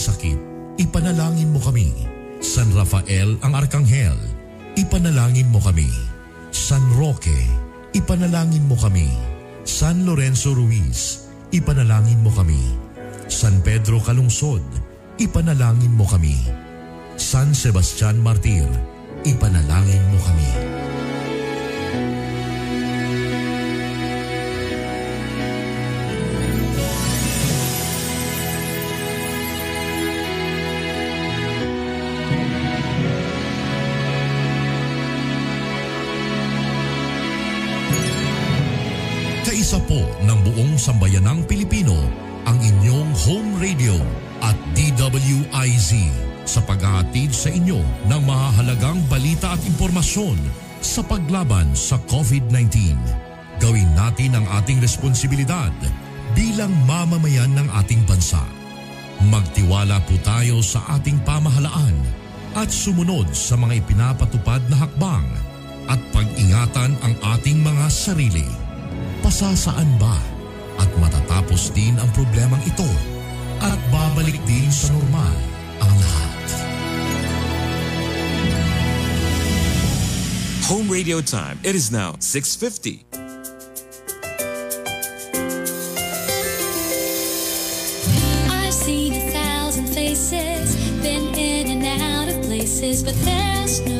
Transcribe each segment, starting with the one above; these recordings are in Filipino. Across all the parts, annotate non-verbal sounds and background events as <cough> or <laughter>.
sakit, ipanalangin mo kami. San Rafael ang Arkanghel, ipanalangin mo kami. San Roque, ipanalangin mo kami. San Lorenzo Ruiz, ipanalangin mo kami. San Pedro Calungsod, ipanalangin mo kami. San Sebastian Martir, ipanalangin mo kami. Sambayanang Pilipino ang inyong home radio at DWIZ sa paghahatid sa inyo ng mahahalagang balita at impormasyon sa paglaban sa COVID-19. Gawin natin ang ating responsibilidad bilang mamamayan ng ating bansa. Magtiwala po tayo sa ating pamahalaan at sumunod sa mga ipinapatupad na hakbang at pag-ingatan ang ating mga sarili. Pasasaan ba at matatapos din ang problemang ito at babalik din sa normal ang lahat. Home radio time. It is now 6.50. I've seen a thousand faces, been in and out of places, but there's no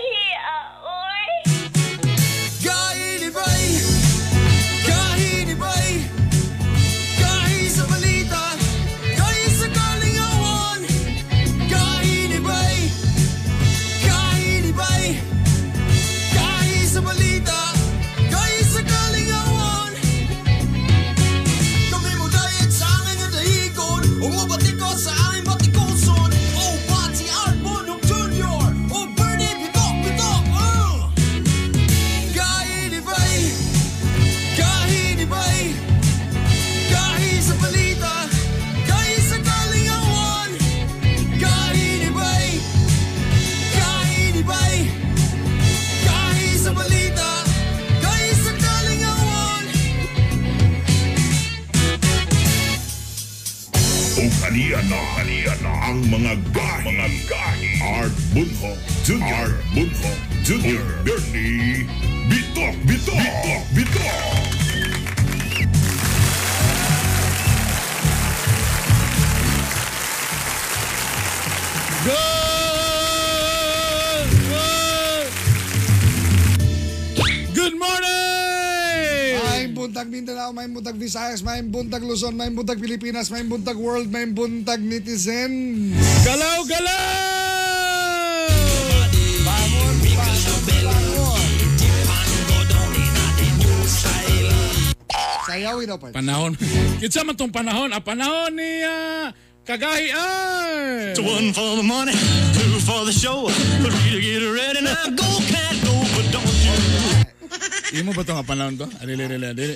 O kaniya na, kaniya na ang mga gahi. Mga gahi. Art Bunho, Junior. Art Bunho, Junior. Bernie, Bitok, Bitok. Bitok, Bitok. Good Mindanao, may buntag Visayas, may buntag Luzon, may buntag Pilipinas, may buntag world, may buntag netizen. Galaw, galaw! Bangon, bangon. Sayawin daw pa. Panahon. <laughs> Kitsa man tong panahon. Ah, panahon ni ah, Kagahi ay! One for the money, two for the show. Three to get ready now. Go, Imo ba ito nga panahon to? Adili.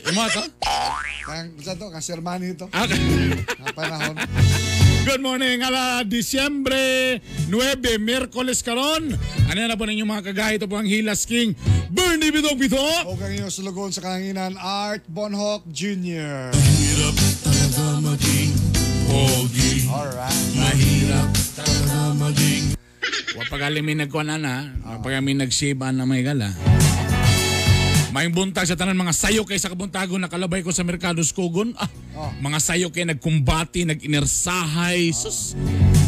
Imo ato? Kang sa to, kasi Armani ito. Ah, <laughs> panahon. Good morning, ala Disyembre 9, Merkoles karon. Ano na po ninyo mga? Ito po ang Hilas King, Bernie Bidog Bito. O kang inyong sulugon sa kahanginan, Art Bonhoc Jr. Hirap talaga maging pogi. Alright. Mahirap talaga maging Wa pag alim may nagkuhan na, wa pag amin nagsiba na may gala. Maing buntag sa tanan mga sayo kay sa kabuntagon nakalabay ko sa merkado Skogon. Ah, Oh. mga sayo kay nagkumbati, nag-inersahay. Sus.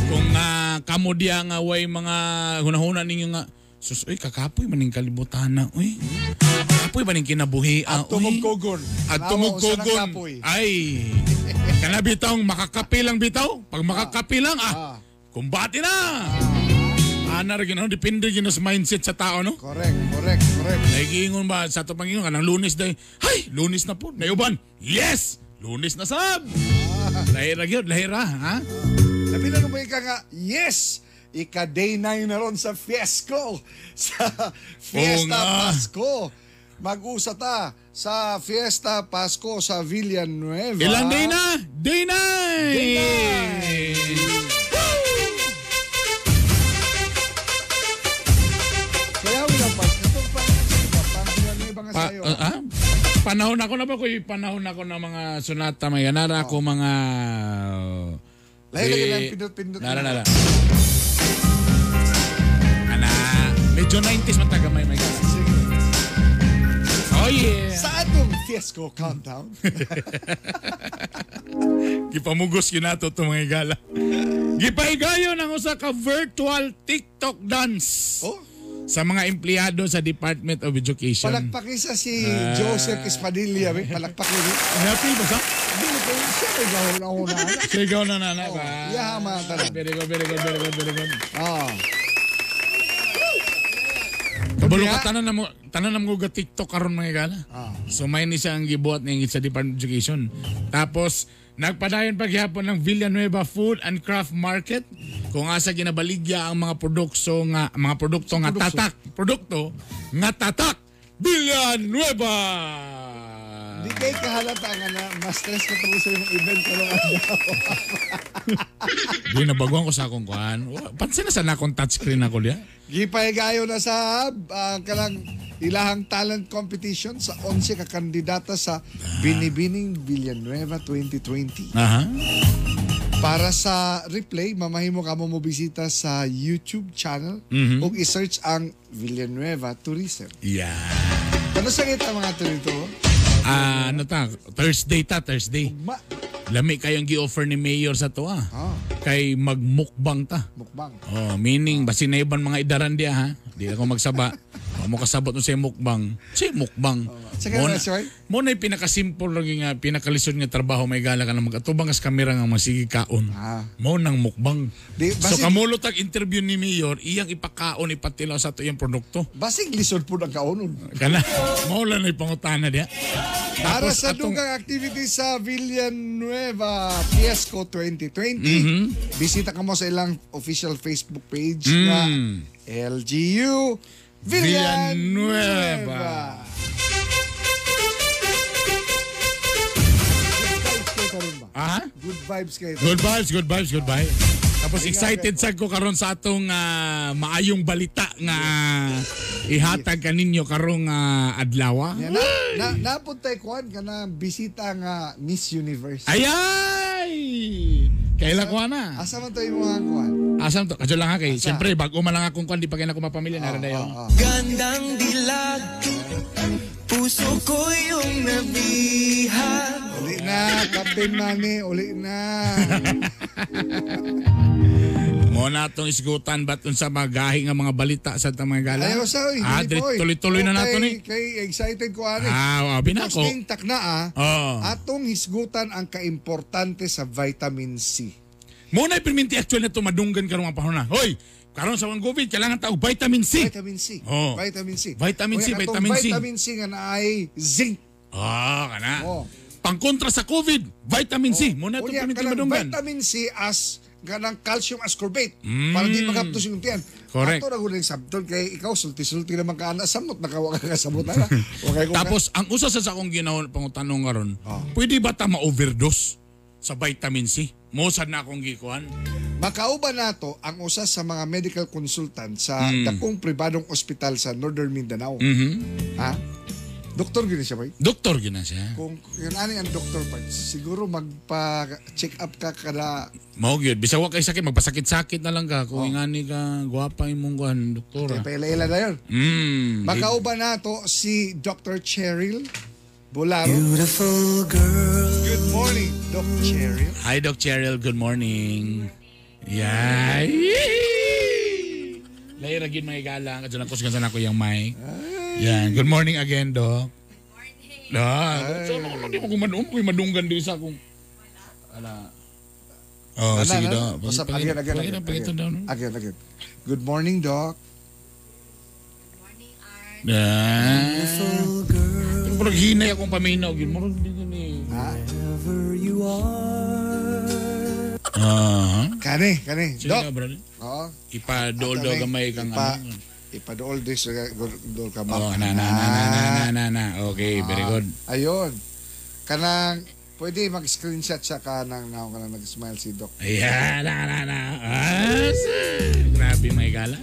Kung uh, kamo diya nga way mga hunahuna ninyo nga sus oy kakapoy maning kalibutan na oy. Kapoy maning kinabuhi. At tumugkogon. At usa ng tumugkogon. kapoy. Ay. Kana bitaw makakapi lang bitaw. Pag makakapi lang ah. Ah. Kumbati na. Maanar yun, ano, depende yun sa mindset sa tao, no? Correct, correct, correct. Nagigingon ba sa ito Panginoon, kanang lunes dahi, hay, lunes na po, nayuban, yes, lunes na sab. Ah. Lahira yun, lahira, ha? Ah. Nabilan mo ba ika nga, yes, ika day 9 na ron sa fiesco, <laughs> sa fiesta oh, Pasko. Mag-usa ta sa Fiesta Pasko sa Villanueva. Ilang day na? Day 9! Day 9! Sa'yo. uh, ah? Panahon ako na ba ko panahon ako ng mga sonata may ganara ako mga lagi eh, lang pindot-pindot. Nara nara. Ana, medyo 90s man taga may may. Sige. Oh yeah. Sa atong Fiesco countdown. <laughs> Gipamugos yun nato itong mga igala. Gipaigayo ng usa ka virtual TikTok dance oh, sa mga empleyado sa Department of Education. palakpakin sa si Ah. Joseph Espadilla. eh. Palakpakin. Happy ba sa? Hindi ko siya may ako na. Sigaw na nana Oh, ba? yaman tanan. Very good, very good, very good, very good. Ah. Kabalo ka tanan na mo tanan na mo ga TikTok karon mga igala. Ah. So may ni siya ang gibuhat ng sa Department of Education. Tapos nagpadayon paghapon ng Villanueva Food and Craft Market kung asa ginabaligya ang mga produkto nga mga produkto nga tatak, produkto nga tatak. Villanueva. Di kay kahalata nga na mas stress ka tungkol sa yung event ka lang. Di nabaguan ko sa akong kuan. Pansin na sa nakong touchscreen ako diya. Gipahigayo na sa ah, kanang ilahang talent competition sa 11 ka kandidata sa Binibining Villanueva 2020. Aha. Para sa replay, mamahimo ka mo bisita sa YouTube channel Mhm. ug i-search ang Villanueva Tourism. Yeah. Kano sa kita mga turito? Ah, ano ta? Thursday ta, Thursday. Ma, Lami kayong gi-offer ni Mayor sa to ah. ah, Kay magmukbang ta. mukbang. Oh, meaning basi na ibang mga idaran diya ha. Di ako magsaba. <laughs> O mo kasabot mo sa mukbang. Sa mukbang. Sige, Mo na-. Mo na pinakasimple lang nga, pinakalisod nga trabaho may gala ka na magatubang as kamera nga masigi kaon. Ah. Mo nang mukbang. Di, so basi- kamulot ang interview ni Mayor, iyang ipakaon ipatilaw sa to yung produkto. Basig lisod po ng kaunon. Kana, mo lang na ipangutana diya. Para sa atong- dugang activity sa Villanueva Fiesco 2020, Mhm. bisita ka mo sa ilang official Facebook page Mm. na LGU Villanueva. Villanueva. Good vibes kayo? Ah? Good vibes. Good vibes, good vibes, good vibes. Tapos excited sad ko karon sa atong ah, maayong balita nga ihatag kaninyo karong uh, adlaw. Yan, na, na, napuntay kuan ka na bisita nga Miss Universe. Ayay! Kaila ko na. Asa man to mga kuan? Asam to? Kadyo lang ha kay. Siyempre, bago man lang akong kwan, di pa kayo na kumapamilya. Nara na yun. Ah, ah. Gandang dilag Puso ko yung nabihag Uli na, Captain Manny, uli na. <laughs> Mo na itong isgutan ba't sa mga gahi nga mga balita sa itong mga gala? Ayaw sa oy, Ah, dili dili- po, oy. tuloy-tuloy na Okay, nato ni. Kay excited ko ani. Ah, wabi na ako. Posting takna ah. Oo. Atong hisgutan ang kaimportante sa vitamin C. Mo na ipilminti actual na ito madunggan karong mga panahon na. Hoy, karon sa mga COVID, kailangan tao vitamin C. Vitamin C. Oh. Vitamin C. Vitamin C, vitamin C. Vitamin C nga naay zinc. Ah, kana. Oh. Pangkontra sa COVID, vitamin C. Mo na ito kanang madunggan. vitamin C as ganang calcium ascorbate para di magaptos yung tiyan. Mm. Correct. Ato na guling sabton kay ikaw sulti-sulti naman ka ana samot nakawa ka kasabot na. <laughs> Okay. Tapos, ang usa sa akong ginahon pangutanong karon, Ah. pwede ba ta ma-overdose sa vitamin C? Mo sad na akong gikuan. Makauban nato ang usa sa mga medical consultant sa Mm. dakong pribadong ospital sa Northern Mindanao. Mhm. Ha? Doktor gini siya, boy. Doktor gina siya. Kung yun ani ang doktor pa, siguro magpa-check up ka kada Mao gyud bisag wa kay sakit magpasakit-sakit na lang ka kung ingani ka gwapa imong kuan doktora. paila-ila na yun. Mm. Makauban na to si Dr. Cheryl Bularo. Beautiful girl. Good morning, Doc Cheryl. Hi, Doc Cheryl. Good morning. Yeah. Layo na gid may galang. Adyan ako sa ko yung mic. Yan. Good morning again, Doc. Good morning. Doc. So, no, no, di mo kumanong. Kung madunggan din sa akong... Ala. Oh, Ala, sige, Doc. Basta again, again, again, again, again, again. Good morning, Doc. Good morning, Art. Yeah. Beautiful girl. Pero hinay akong paminaw, rin din ni. Wherever you are. Ah. Kani, kani. Sige Doc. na, brother. Oo. Ipa-dool daw gamay kang ipa, ano. Ipa-dool this, dool ka Oh, na na na na na na na na. Okay, very good. Ayun. Kanang, pwede mag-screenshot siya ka nang now ka nang nag-smile si Doc. Ayan, na na na. Ah. Grabe may gala.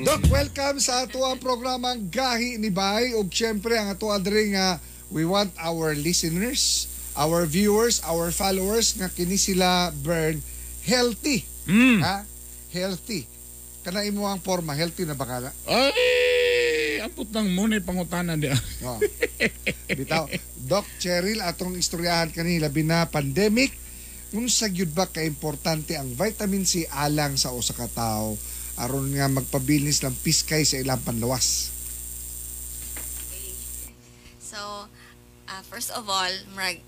Doc, welcome sa ato ang programang Gahi ni Bay. ug syempre ang ato adre nga we want our listeners, our viewers, our followers nga kini sila burn healthy. Mm. Ha? Healthy. Kana imo ang forma, healthy na ba kana? Ay, amput ng muna pangutanan di. Oh. Bitaw. Doc Cheryl, atong istoryahan kani labi na pandemic. Unsa gyud ba ka importante ang vitamin C alang sa usa ka tawo aron nga magpabilis ng piskay sa ilang panlawas? So, uh, first of all, murag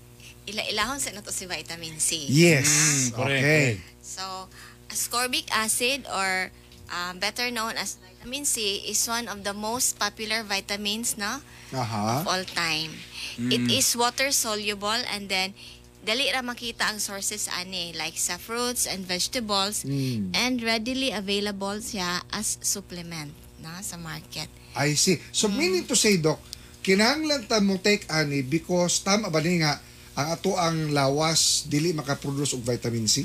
ila-ilahon sa nato si vitamin C. Yes. Mm, correct, okay. So, ascorbic acid or uh, better known as vitamin C is one of the most popular vitamins na Aha. of all time. It is water soluble and then dali ra makita ang sources ani like sa fruits and vegetables Mm. and readily available siya as supplement na sa market. I see. So meaning to say, Doc, kinahanglan ta mo take ani because tama ba ni nga ang ato ang lawas dili makaproduce og vitamin C.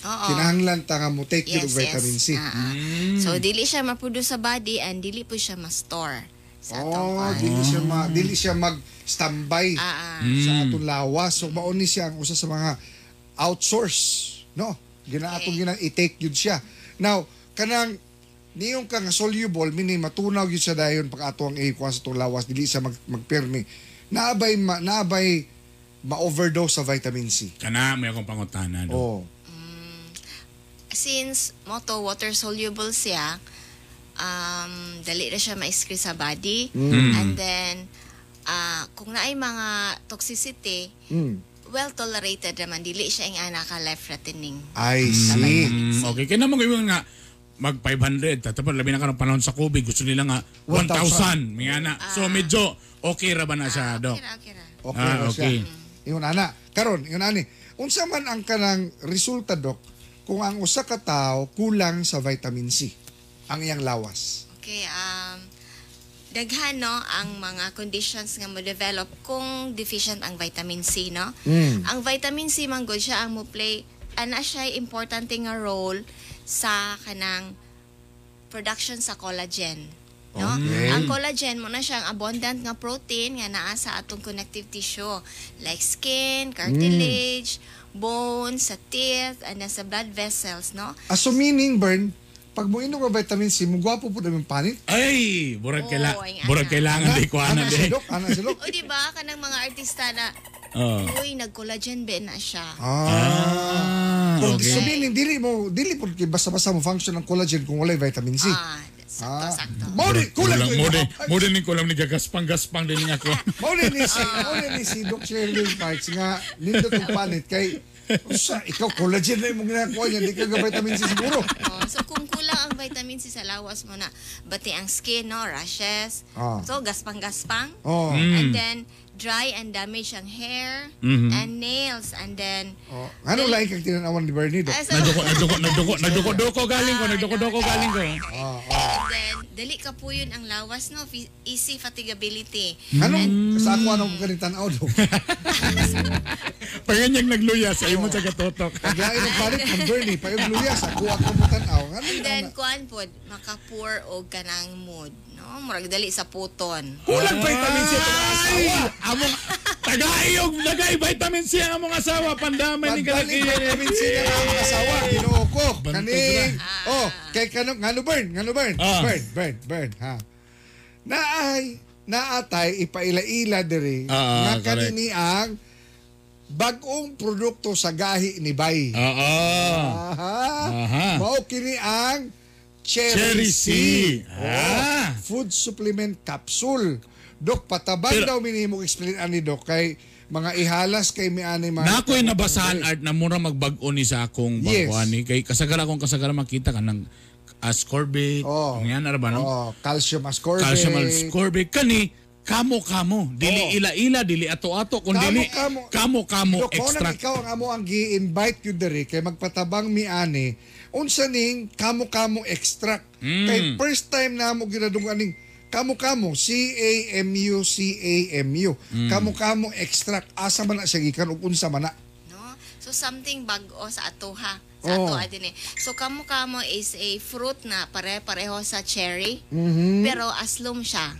Oo. Kinahanglan ta nga mo take yun og Yes, vitamin yes. C. Ah, ah. So dili siya ma-produce sa body and dili po siya ma-store sa atong Oh, dili siya ma, dili siya mag standby Ah, ah. sa atong lawas. So mao ni siya ang usa sa mga outsource, no? Gina atong Okay. ginang i-take yun siya. Now, kanang niyong ka nga soluble mini matunaw yun siya dayon pag ato ang ikuha sa atong lawas dili siya mag magpermi. Naabay ma, naabay ma-overdose sa vitamin C. Kana may akong pangutanan. do. Oh. Since moto water soluble siya, um, dali na siya ma-excrete sa body. Mm. And then, ah, kung naay mga toxicity, Mm. well tolerated naman. Dili siya yung ana ka life-threatening. I see. Mm, okay, kaya naman ngayon nga mag 500 tatapos labi na ka ng panahon sa COVID gusto nila nga 1,000 mga na so medyo okay ra ba na siya dok Okay ra, okay ra. Okay, Ah, ra siya. okay. Ingon ana. Karon, ingon ani. Unsa man ang kanang resulta dok kung ang usa ka tawo kulang sa vitamin C ang iyang lawas. Okay, um, daghan no ang mga conditions nga mo develop kung deficient ang vitamin C no. Mm. Ang vitamin C man gud siya ang mo play ana siya importante nga role sa kanang production sa collagen. No? Okay. Ang collagen mo na siyang abundant nga protein nga naa sa atong connective tissue like skin, cartilage, bones, sa teeth, and sa blood vessels, no? Aso meaning burn pag mo inom ka vitamin C, mo gwapo po namin panit. ay burag Oo, kaila burag ana. kailangan di ko ana di si Dok, ana si Dok. O di ba kanang mga artista na oh uy nag-collagen ba na siya. Ah. ah Okay. So okay meaning dili mo dili po basta-basta mo function ang collagen kung walay vitamin C. Ah, sakto Ah. sakto. Mao di kulang mo ko. ko lang ni gagaspang gaspang din nga ko Mao din ni si mao din ni si Doc Shirley Parks nga nindot ang panit kay Usa, ikaw collagen na yung ginagawa niya, di ka ga vitamin C siguro. <laughs> Oh, so kung kulang ang vitamin C sa lawas mo na bati ang skin no, rashes. Ah. So gaspang-gaspang. Oh. And then dry and damage ang hair and nails and then oh. Ano lain kang tinanawan ni Bernie, Doc? Ah, so, nagduko nagduko nagduko nagduko doko galing ko nagduko doko galing ko Oh, oh. then, dali ka po yun ang lawas, no? Fi- Easy fatigability. Anong, sa ako anong ganit tanaw do? <laughs> Paganyang nagluya sa imo sa katotok. Kaya nagpalit ang Bernie, pa yung luyas, ako ako mo tanaw. Ano And then, kuan po, makapur o kanang mood, no? Murag dali sa puton. Kulang vitamin C ang asawa. Among tagayog, nagay vitamin C ang among asawa. Pandamay ni kalaki. vitamin C na ang mga asawa, ginoo ko. Oh, kay kanong, ngano burn, ngano burn, Ah. burn, burn, burn, ha. Naay, naatay, ipaila-ila diri, Ah, ah, nga kanini ang bagong produkto sa gahi ni Bay. Oo. Aha. Aha. Mao kini ang Cherry, Cherry C. C. Ah. Food supplement capsule. Dok, patabang Pero- daw minimo explain ani Dok kay mga ihalas kay mi ani mga Na ako'y nabasahan art na mura magbag-o ni sa akong Yes. bakuan ni kay kasagara akong kasagara makita ka ng ascorbate. Oh. Yan ara ba no? Oh, calcium ascorbate. Calcium ascorbate kani kamo kamo dili Oh. ila-ila dili ato-ato kun Kamo, dili kamo. kamo kamo nang extract. ikaw ang amo ang gi-invite you diri kay magpatabang mi ani unsa ning kamo-kamo extract. Mm. Kay first time na mo ginadungan ning kamo-kamo C A M U C A M U. Mm. Kamo-kamo extract asa man na siya gikan ug unsa man na. No? So, something bago sa ato ha. Sa Oh. ato adin eh. So, kamo-kamo is a fruit na pare-pareho sa cherry. Mhm. Pero aslom siya.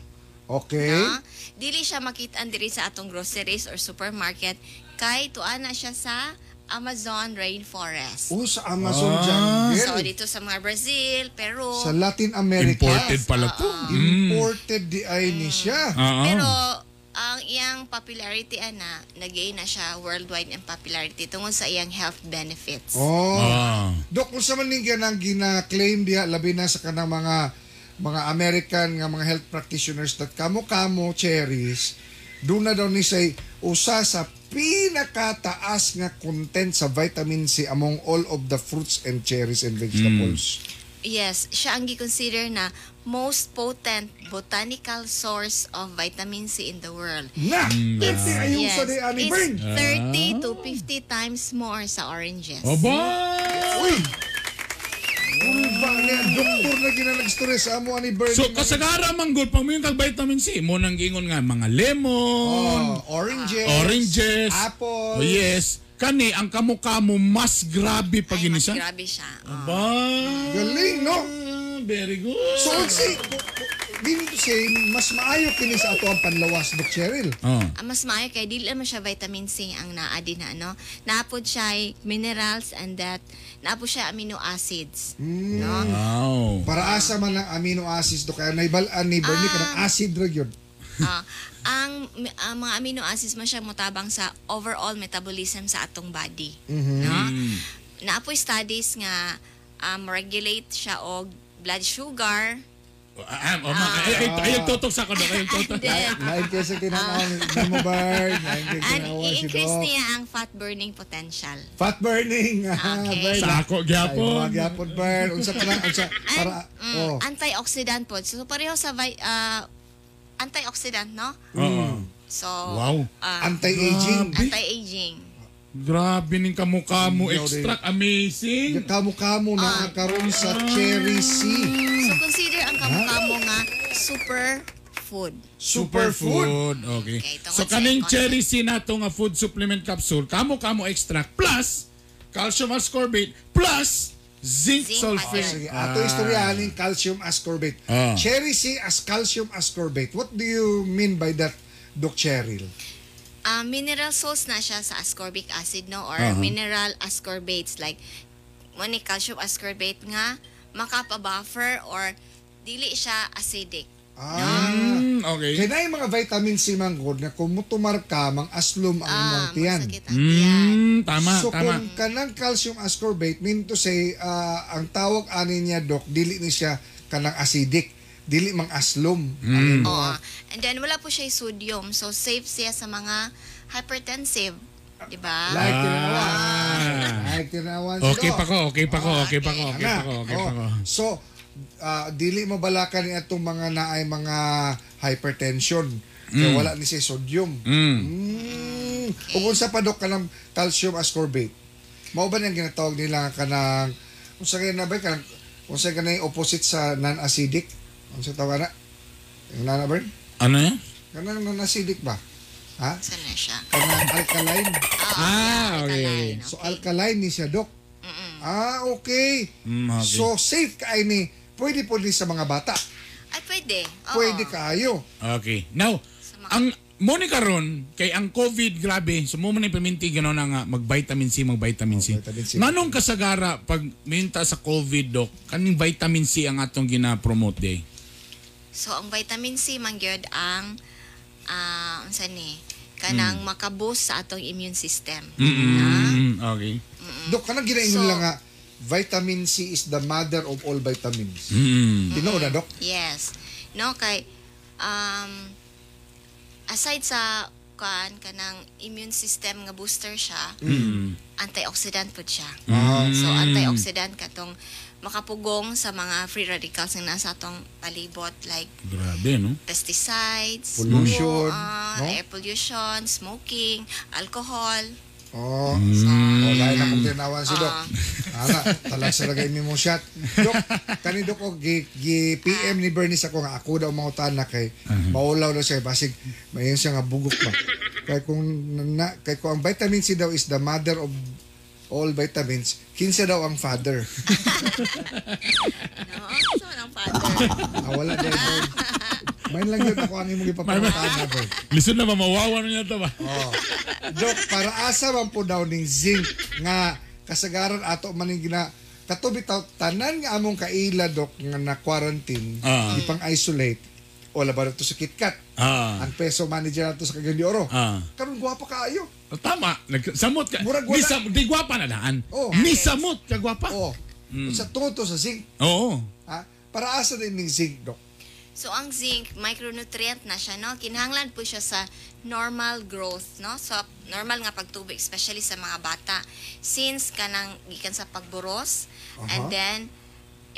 Okay. Na? Dili siya makita diri sa atong groceries or supermarket. Kay tuana siya sa Amazon rainforest. Oh, sa Amazon Ah. jungle. So, dito sa mga Brazil, Peru. sa Latin America. Imported pala to. Imported di ay ni siya. Oo. Pero ang iyang popularity ana, nag-gain na siya worldwide ang popularity tungod sa iyang health benefits. Oh. Ah. Dok, kung sa man ning ganang gina-claim diha labi na sa kanang mga mga American nga mga health practitioners that kamo-kamo cherries doon na daw ni say usa sa pinakataas nga content sa vitamin C among all of the fruits and cherries and vegetables. Yes, siya ang gi-consider na most potent botanical source of vitamin C in the world. Na, yes. ayun Yes, sa di ani it's burn. 30 to 50 times more sa oranges. Aba! Uy. Uy, ba niya doktor na ginanagstorya sa amo ani burn. So kasagara manggol pag mo yung kag vitamin C mo nang giingon nga mga lemon, oh, oranges, oranges, apples. Oh yes. Kani ang kamo-kamo mas grabe pag Ay, mas inisa. grabe siya. Oh. Ba? Galing, no? Very good. So, si, dili to say, mas maayo kini sa ato ang panlawas, Dok Cheryl. Oh. Ang mas maayo kay dili man siya vitamin C ang naa din na no. Naapod siya ay minerals and that naapod siya amino acids. Hmm. No? Wow. Para asa man ang amino acids, Dok. Kaya naibalaan ni Bernie ka ng acid ra yun. Ah, ang, ang mga amino acids mo siya motabang sa overall metabolism sa atong body. No? Naapoy studies nga um, regulate siya og blood sugar. Ah, oh, ma- ay, ay, ayun tutok sa kodo, ayun tutok. And then, Nain kasi tinanaw ni mo, kasi and tinawa si i-increase Doc. niya ang fat burning potential. Fat burning. <laughs> ah, Okay. Bird. Sa ako Ay, gyapon. mga gyapon, Bird. Unsa ka na, unsa, para, Mm, oh. Antioxidant po. So pareho sa vi- ah, antioxidant, no? Oo. So, Wow. ah, Anti-aging. anti-aging. Grabe ning kamo-kamo Yaw, extract amazing. Kamo-kamo na ang karon sa cherry C. So consider ang kamo-kamo nga super food. Superfood. Okay. Okay, tungod So sa kaning economy. cherry C nato nga food supplement capsule, kamo-kamo extract plus calcium ascorbate plus zinc, Zinc sulfate. Sige, ato istoryahan ng calcium ascorbate. Ah. Cherry C as calcium ascorbate. What do you mean by that, Doc Cheryl? Ah, mineral salts na siya sa ascorbic acid, no? Or Uh-huh. mineral ascorbates. Like, mo ni calcium ascorbate nga, makapa-buffer or dili siya acidic. Ah. Mm, okay. Kaya na yung mga vitamin C manggod nga kung mutumar ka, mang aslom ang imong Ah, ang tiyan. Mm, tama, so tama. kung kanang calcium ascorbate, mean to say, ah, ang tawag ani niya, Doc, dili ni siya kanang acidic. Dili mang aslom. Mm. Oo. And then, wala po siya sodium. So, safe siya sa mga hypertensive. Di ba? Like tinawan. Ah. Like tinawan si Okay pa ko, okay pa ko, okay pa ko, okay pa ko, okay pa ko. So, ah, dili mo balakan ni atong mga naay mga hypertension. Kaya wala ni siya sodium. Mm. Mm. Ug unsa pa dok kanang calcium ascorbate? Mao ba nang ginatawag nila kanang unsa kay na ba kanang unsa kanang opposite sa non-acidic? Ang sa tawa na? Yung nana Bern? Ano yan? Kanang nanasidik ba? Ha? Saan na siya? Kanang alkaline. Ah, okay, alkaline, So alkaline ni siya, Dok. Ah, okay. Mm, okay. So safe ka ni pwede po din sa mga bata. Ay, pwede. Oo. Pwede kayo. Okay. Now, mga- ang mo ni karon kay ang COVID grabe so mo man implementing gano na nga mag vitamin C mag vitamin C. Oh, vitamin C. Nganong kasagara pag minta sa COVID dok kaning vitamin C ang atong gina-promote day. So, ang vitamin C, mangyod ang, ah, ang saan ni, kanang makaboost sa atong immune system. Na? Mm, okay. Dok, kanang ginaingon So- lang nga, vitamin C is the mother of all vitamins. Mm. Tinuo na, Dok? Yes. No, kay, um, aside sa, kan, kanang immune system nga booster siya, Mm. antioxidant po siya. Ah. So, antioxidant katong makapugong sa mga free radicals nga nasa atong palibot like Grabe no. pesticides, Pollution, ah, no? air pollution, smoking, alcohol. Oh, Mm. oh lain na kong tinawan si Dok. Ah. Ana, talag sa lagay mo shot. Dok, kani Dok, og gi, gi PM ni Bernice ako nga ako daw mga utana kay maulaw daw siya basig mayon siya nga bugok ba. Kay kung na, kay kung ang vitamin C daw is the mother of all vitamins, kinsa daw ang father. <laughs> No? So, ang father. <laughs> Wala din. Bern. Main lang yun ako ang imong ipapangutana, Bern. Lisod na ba mawawa niya to ba? Oh. Dok, para asa man po daw ning zinc nga kasagaran ato man ning gina katubi taw tanan nga among kaila dok nga na quarantine Ah. ipang isolate o laban to sa KitKat Ah. ang peso manager nato sa Cagayan de Oro Ah. karon gwapa kaayo Tama, nagsamot ka. Murag wala. sam, di gwapa na daan. Oh. Ni samot ka gwapa. oh Mm. sa tungod to sa zinc Oo. ha para asa din ning zinc dok So, ang zinc, micronutrient na siya, no? Kinahanglan po siya sa normal growth, no? So, normal nga pagtubig, especially sa mga bata. Since kanang gikan sa pagburos, and Aha. then,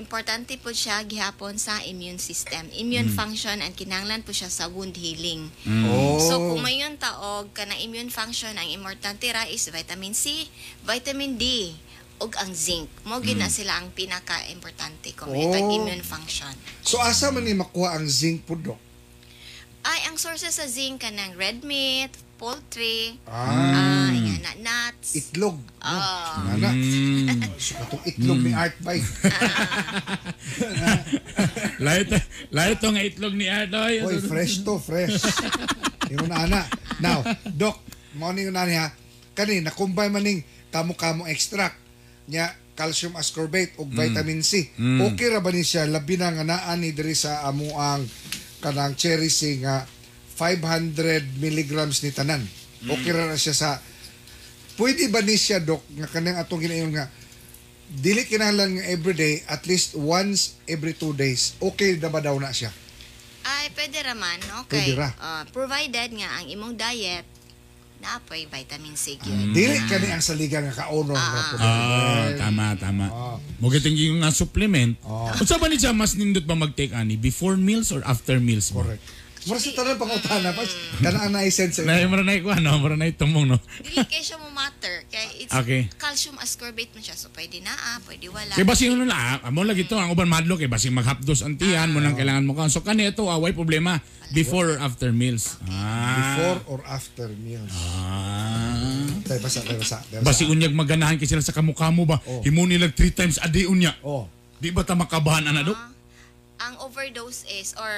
importante po siya gihapon sa immune system. Immune function and kinahanglan po siya sa wound healing. oh So kung mayon taog kanang immune function ang importante ra is vitamin C, vitamin D ug ang zinc. Mo gina sila ang pinaka-importante kung Oh. oh. immune function. so asa man ni makuha ang zinc po dok Ay ang sources sa zinc kanang red meat, poultry, ah ah, nga na nuts. itlog Ah. Ana. Mm. So katong <laughs> itlog ni Art Bay. Lahat lahat to nga itlog ni Ardoy. Oy, fresh to, fresh. Yung na ana. Now, Doc, morning na niya, kani, nakumbay man ning kamo-kamo extract nya calcium ascorbate ug vitamin C. Okay ra ba ni siya labi na nga naa ni diri sa amuang kanang cherry C nga 500 milligrams ni tanan. Okay ra na siya sa Pwede ba ni siya, Doc, nga kanang atong ginayon nga dili kinahanglan nga everyday, at least once every two days, okay na ba daw na siya? Ay pwede ra man, no? Pwede ra. ah, provided nga ang imong diet naapoy vitamin C gyud. Dili kani ang saliga nga kauno nga po. Ah, tama, tama. Ah. Mo yung nga supplement. Ah. Unsa ba ni siya mas nindot ba mag-take ani before meals or after meals? mo? Correct. Mura sa tanan pangutana pa. Kana ang na-sense. Na mo na ko ano, mo na tumong no. Dili kay siya mo matter kay it's Okay. calcium ascorbate man siya so pwede naa, pwede wala. Kay basi ano na, amo lagi to ang uban madlo kay basi maghapdos ang tiyan mo nang kailangan mo ka. So kani ito away problema before or after meals. Ah. Before or after meals. Ah. Tay basa, tay basa. Basi unyag maganahan kay sila sa kamukha mo ba? Oh. Himo nilag three times a day unya. Oh. Di ba ta makabahan ana dok? ang overdose is or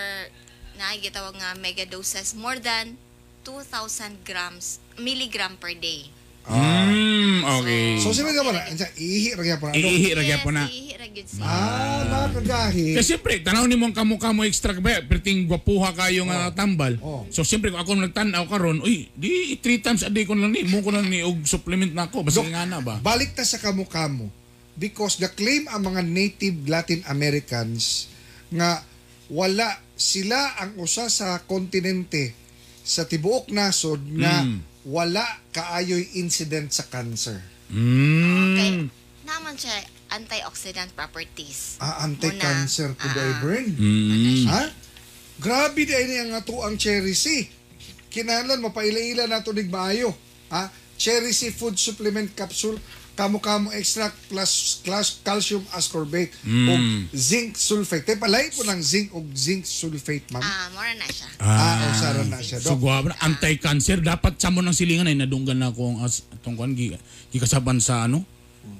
naigitawag nga mega doses more than 2,000 grams milligram per day. Mm, okay. So sino naman na? Ansa ihi ra gyapon ano? Iihi ra gyapon na. Ihi ra gyud siya. Ah, nakagahi. Kasi siyempre, tanaw ni mo ang kamukha mo extra ba, perting gwapuha kayo nga tambal. Oh. So siyempre, kung ako nagtanaw karon, uy, di three times a day ko lang ni, mo ko lang ni og supplement na ako, basta nga na ba? Balik ta sa kamukha mo. Because the claim ang mga native Latin Americans nga wala sila ang usa sa kontinente sa tibuok nasod nga Mm. wala kaayoy incident sa cancer. Mm. Okay. Naman siya antioxidant properties. Ah, anti-cancer po dahil Ah, burn. Mm. Ha? Grabe di ay nga to ang cherry C. Kinahanglan mapaila-ila nato dig maayo. Ha? Cherry C food supplement capsule kamo-kamo extract plus, plus calcium ascorbate Mm. o zinc sulfate. Tay palay po ng zinc o zinc sulfate, ma'am. Ah, mura na siya. Ah, o sara na siya, So, Dok. guwapa na. Anti-cancer. Dapat sa mo ng silingan ay nadunggan na akong as, itong kuan, gi- gikasaban sa ano?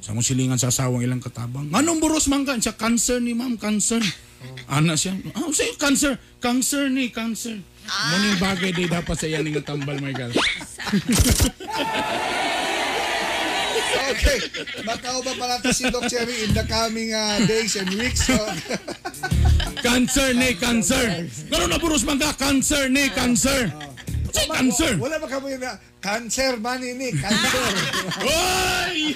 Sa mong silingan sa asawang ilang katabang. Anong buros man ka? Siya cancer ni ma'am, cancer. Ana siya. Ah, say cancer. Cancer ni, cancer. Ah. Muning bagay di dapat sa iyan nga tambal, my God. <laughs> Okay. Matao ba pala to si Doc Cherry in the coming uh, days and weeks? So, <laughs> Cancer ni, cancer. Ngano na buros man ka? Cancer ni, cancer. Say cancer. wala ba yun na cancer man ini, cancer. <laughs> Oy! <laughs>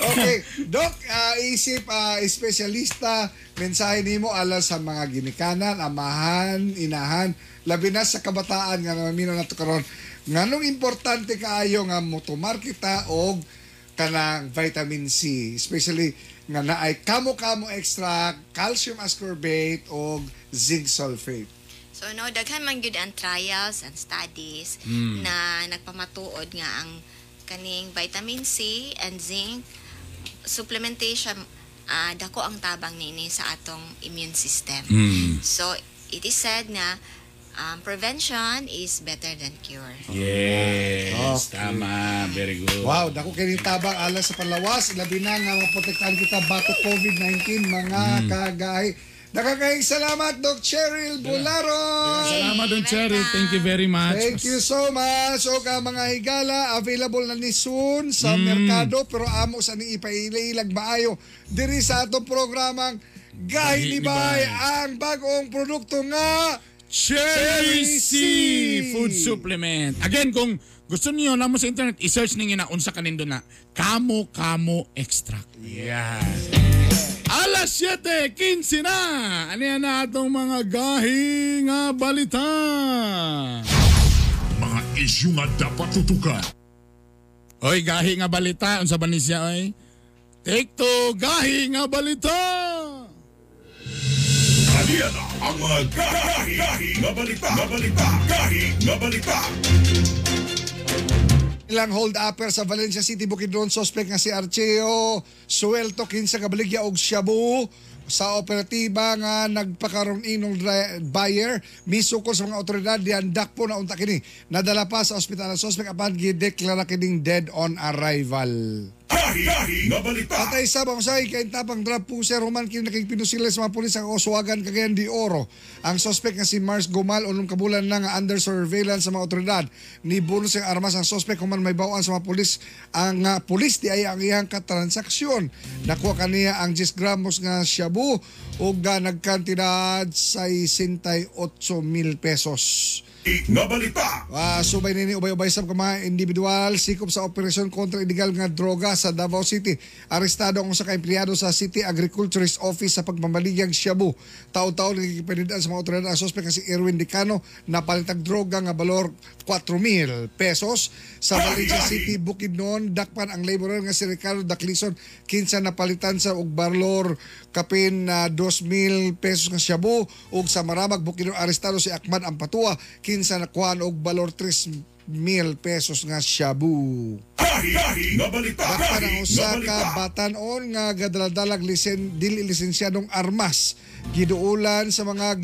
Okay, Doc, ah, isip ah, espesyalista, mensahe nimo ala sa mga ginikanan, amahan, inahan, labi na sa kabataan nga namamino nato karon. Nganong importante kaayo nga motumar kita og kanang vitamin C, especially nga naay kamo-kamo extra calcium ascorbate og zinc sulfate. So no, daghan man gyud ang trials and studies na nagpamatuod nga ang kaning vitamin C and zinc supplementation ah, dako ang tabang nini sa atong immune system. So it is said nga um, prevention is better than cure. Yes, tama. Very good. Wow, dako kini tabang ala sa panlawas, labi na nga maprotektahan kita bato COVID-19 mga kagay. Nakakayong salamat Doc Cheryl Bularo. Salamat don Cherry. Thank you very much. Thank you so much. O ka mga higala, available na ni soon sa merkado pero amo sa ni ipailag maayo diri sa atong programang Gahi ni Gahi ni Bay, Bay. ang bagong produkto nga Cherry C food supplement. Again, kung gusto niyo na mo sa internet, i-search ninyo na unsa kanindo na Kamo Kamo Extract. Yeah. Alas 7.15 na! Ano yan na atong mga gahi nga balita? Mga isyu nga dapat tutukan. Oy, gahi nga balita. Unsa ba ni siya, oy? Take to, gahi nga balita! Halian na ang mga gahi nga balita, nga balita, nga balita. ilang hold upper sa Valencia City Bukidnon suspect nga si Archeo Suelto kinsa ka baligya og Shabu sa operatiba nga nagpakaroon inong buyer misukol sa mga otoridad diandak po na unta kini nadala pa sa ospital ang suspect apan gideklara kining dead on arrival Gahi, gahi nga balita. Patay sa bangsa kay tapang drug puser human kini nakigpinusila sa mga pulis sa Oswagan Cagayan de Oro. Ang suspect nga si Mars Gomal unom kabulan na nga under surveillance sa mga otoridad. Ni bonus ang armas ang suspect human may bawaan sa mga pulis ang nga pulis di ay ang iyang katransaksyon. Nakuha kaniya ang 10 gramos nga shabu ug ga nagkantidad sa 68 mil pesos. Nga balita. Ah, subay nini ubay-ubay sa mga individual sikop sa operasyon kontra illegal nga droga sa Davao City. Arestado ang usa ka empleyado sa City Agriculturist Office sa pagmamaligyag Shabu. Taon-taon nagkikipinidaan sa mga otoridad ang suspect nga si Erwin Decano na palitag droga nga balor 4,000 pesos. Sa Valencia City, Bukidnon, dakpan ang laborer nga si Ricardo Daclison kinsa napalitan sa og balor kapin na 2,000 pesos nga Shabu ug sa Maramag Bukidnon arestado si Akman Ampatua kinsa nakuhaan og balor 3 mil pesos nga shabu. Gahi, gahi nga balita. Bakta Gahi ng nga usa ka batanon nga gadaladalag lisen dili lisensyadong armas. Giduulan sa mga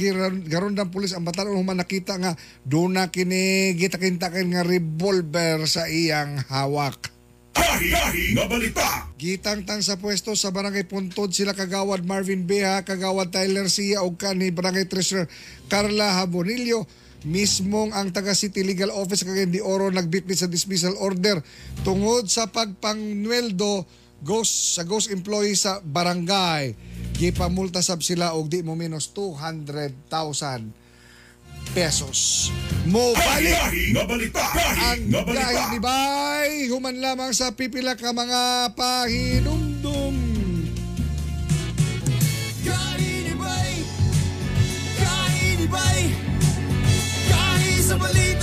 garondang pulis ang batanon human nakita nga duna kini gitakintakin nga revolver sa iyang hawak. Nga balita. Gitangtang sa pwesto sa Barangay Puntod sila kagawad Marvin Beha, kagawad Tyler Sia ug kanhi Barangay Treasurer Carla Habonillo mismong ang taga City Legal Office Cagayan de Oro nagbitbit sa dismissal order tungod sa pagpangnueldo ghost sa ghost employee sa barangay. Gipamulta sab sila og di mo menos 200,000 pesos. Mo balik ang nga balita. dahil ni Bay, human lamang sa pipila ka mga pahinumdum. Kain ibay Kain ibay Kain sa balita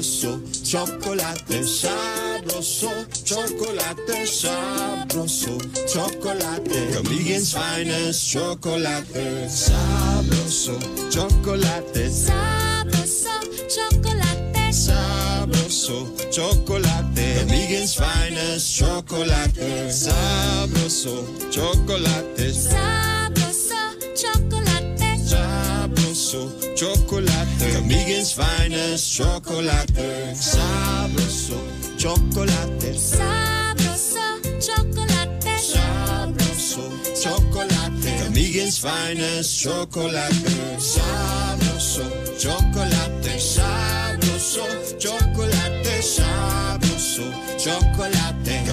Sabroso Chocolate Sabroso chocolate, sabroso chocolate. Camigan's finest chocolate. Sabroso chocolate. Sabroso chocolate. Sabroso chocolate. Camigan's finest chocolate. Sabroso chocolate. Sabroso chocolate. Sabroso chocolate. Camigan's finest chocolate. Sabroso chocolate. Sabroso chocolate. Sabroso chocolate. Camigan's finest chocolate. Sabroso chocolate. Sabroso chocolate. Sabroso chocolate.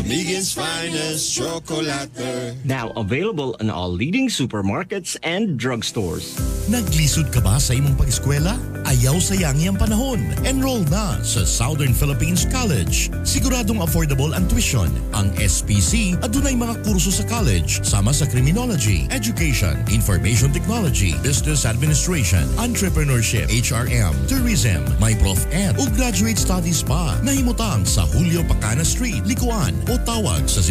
Camigan's finest chocolate. Now available in all leading supermarkets and drugstores. Naglisod ka ba sa imong pag-eskwela? Ayaw sayangi ang panahon. Enroll na sa Southern Philippines College. Siguradong affordable ang tuition. Ang SPC adunay mga kurso sa college sama sa criminology, education, information technology, business administration, entrepreneurship, HRM, tourism, may prof ed ug graduate studies pa. Nahimutang sa Julio Pacana Street, Likuan o tawag sa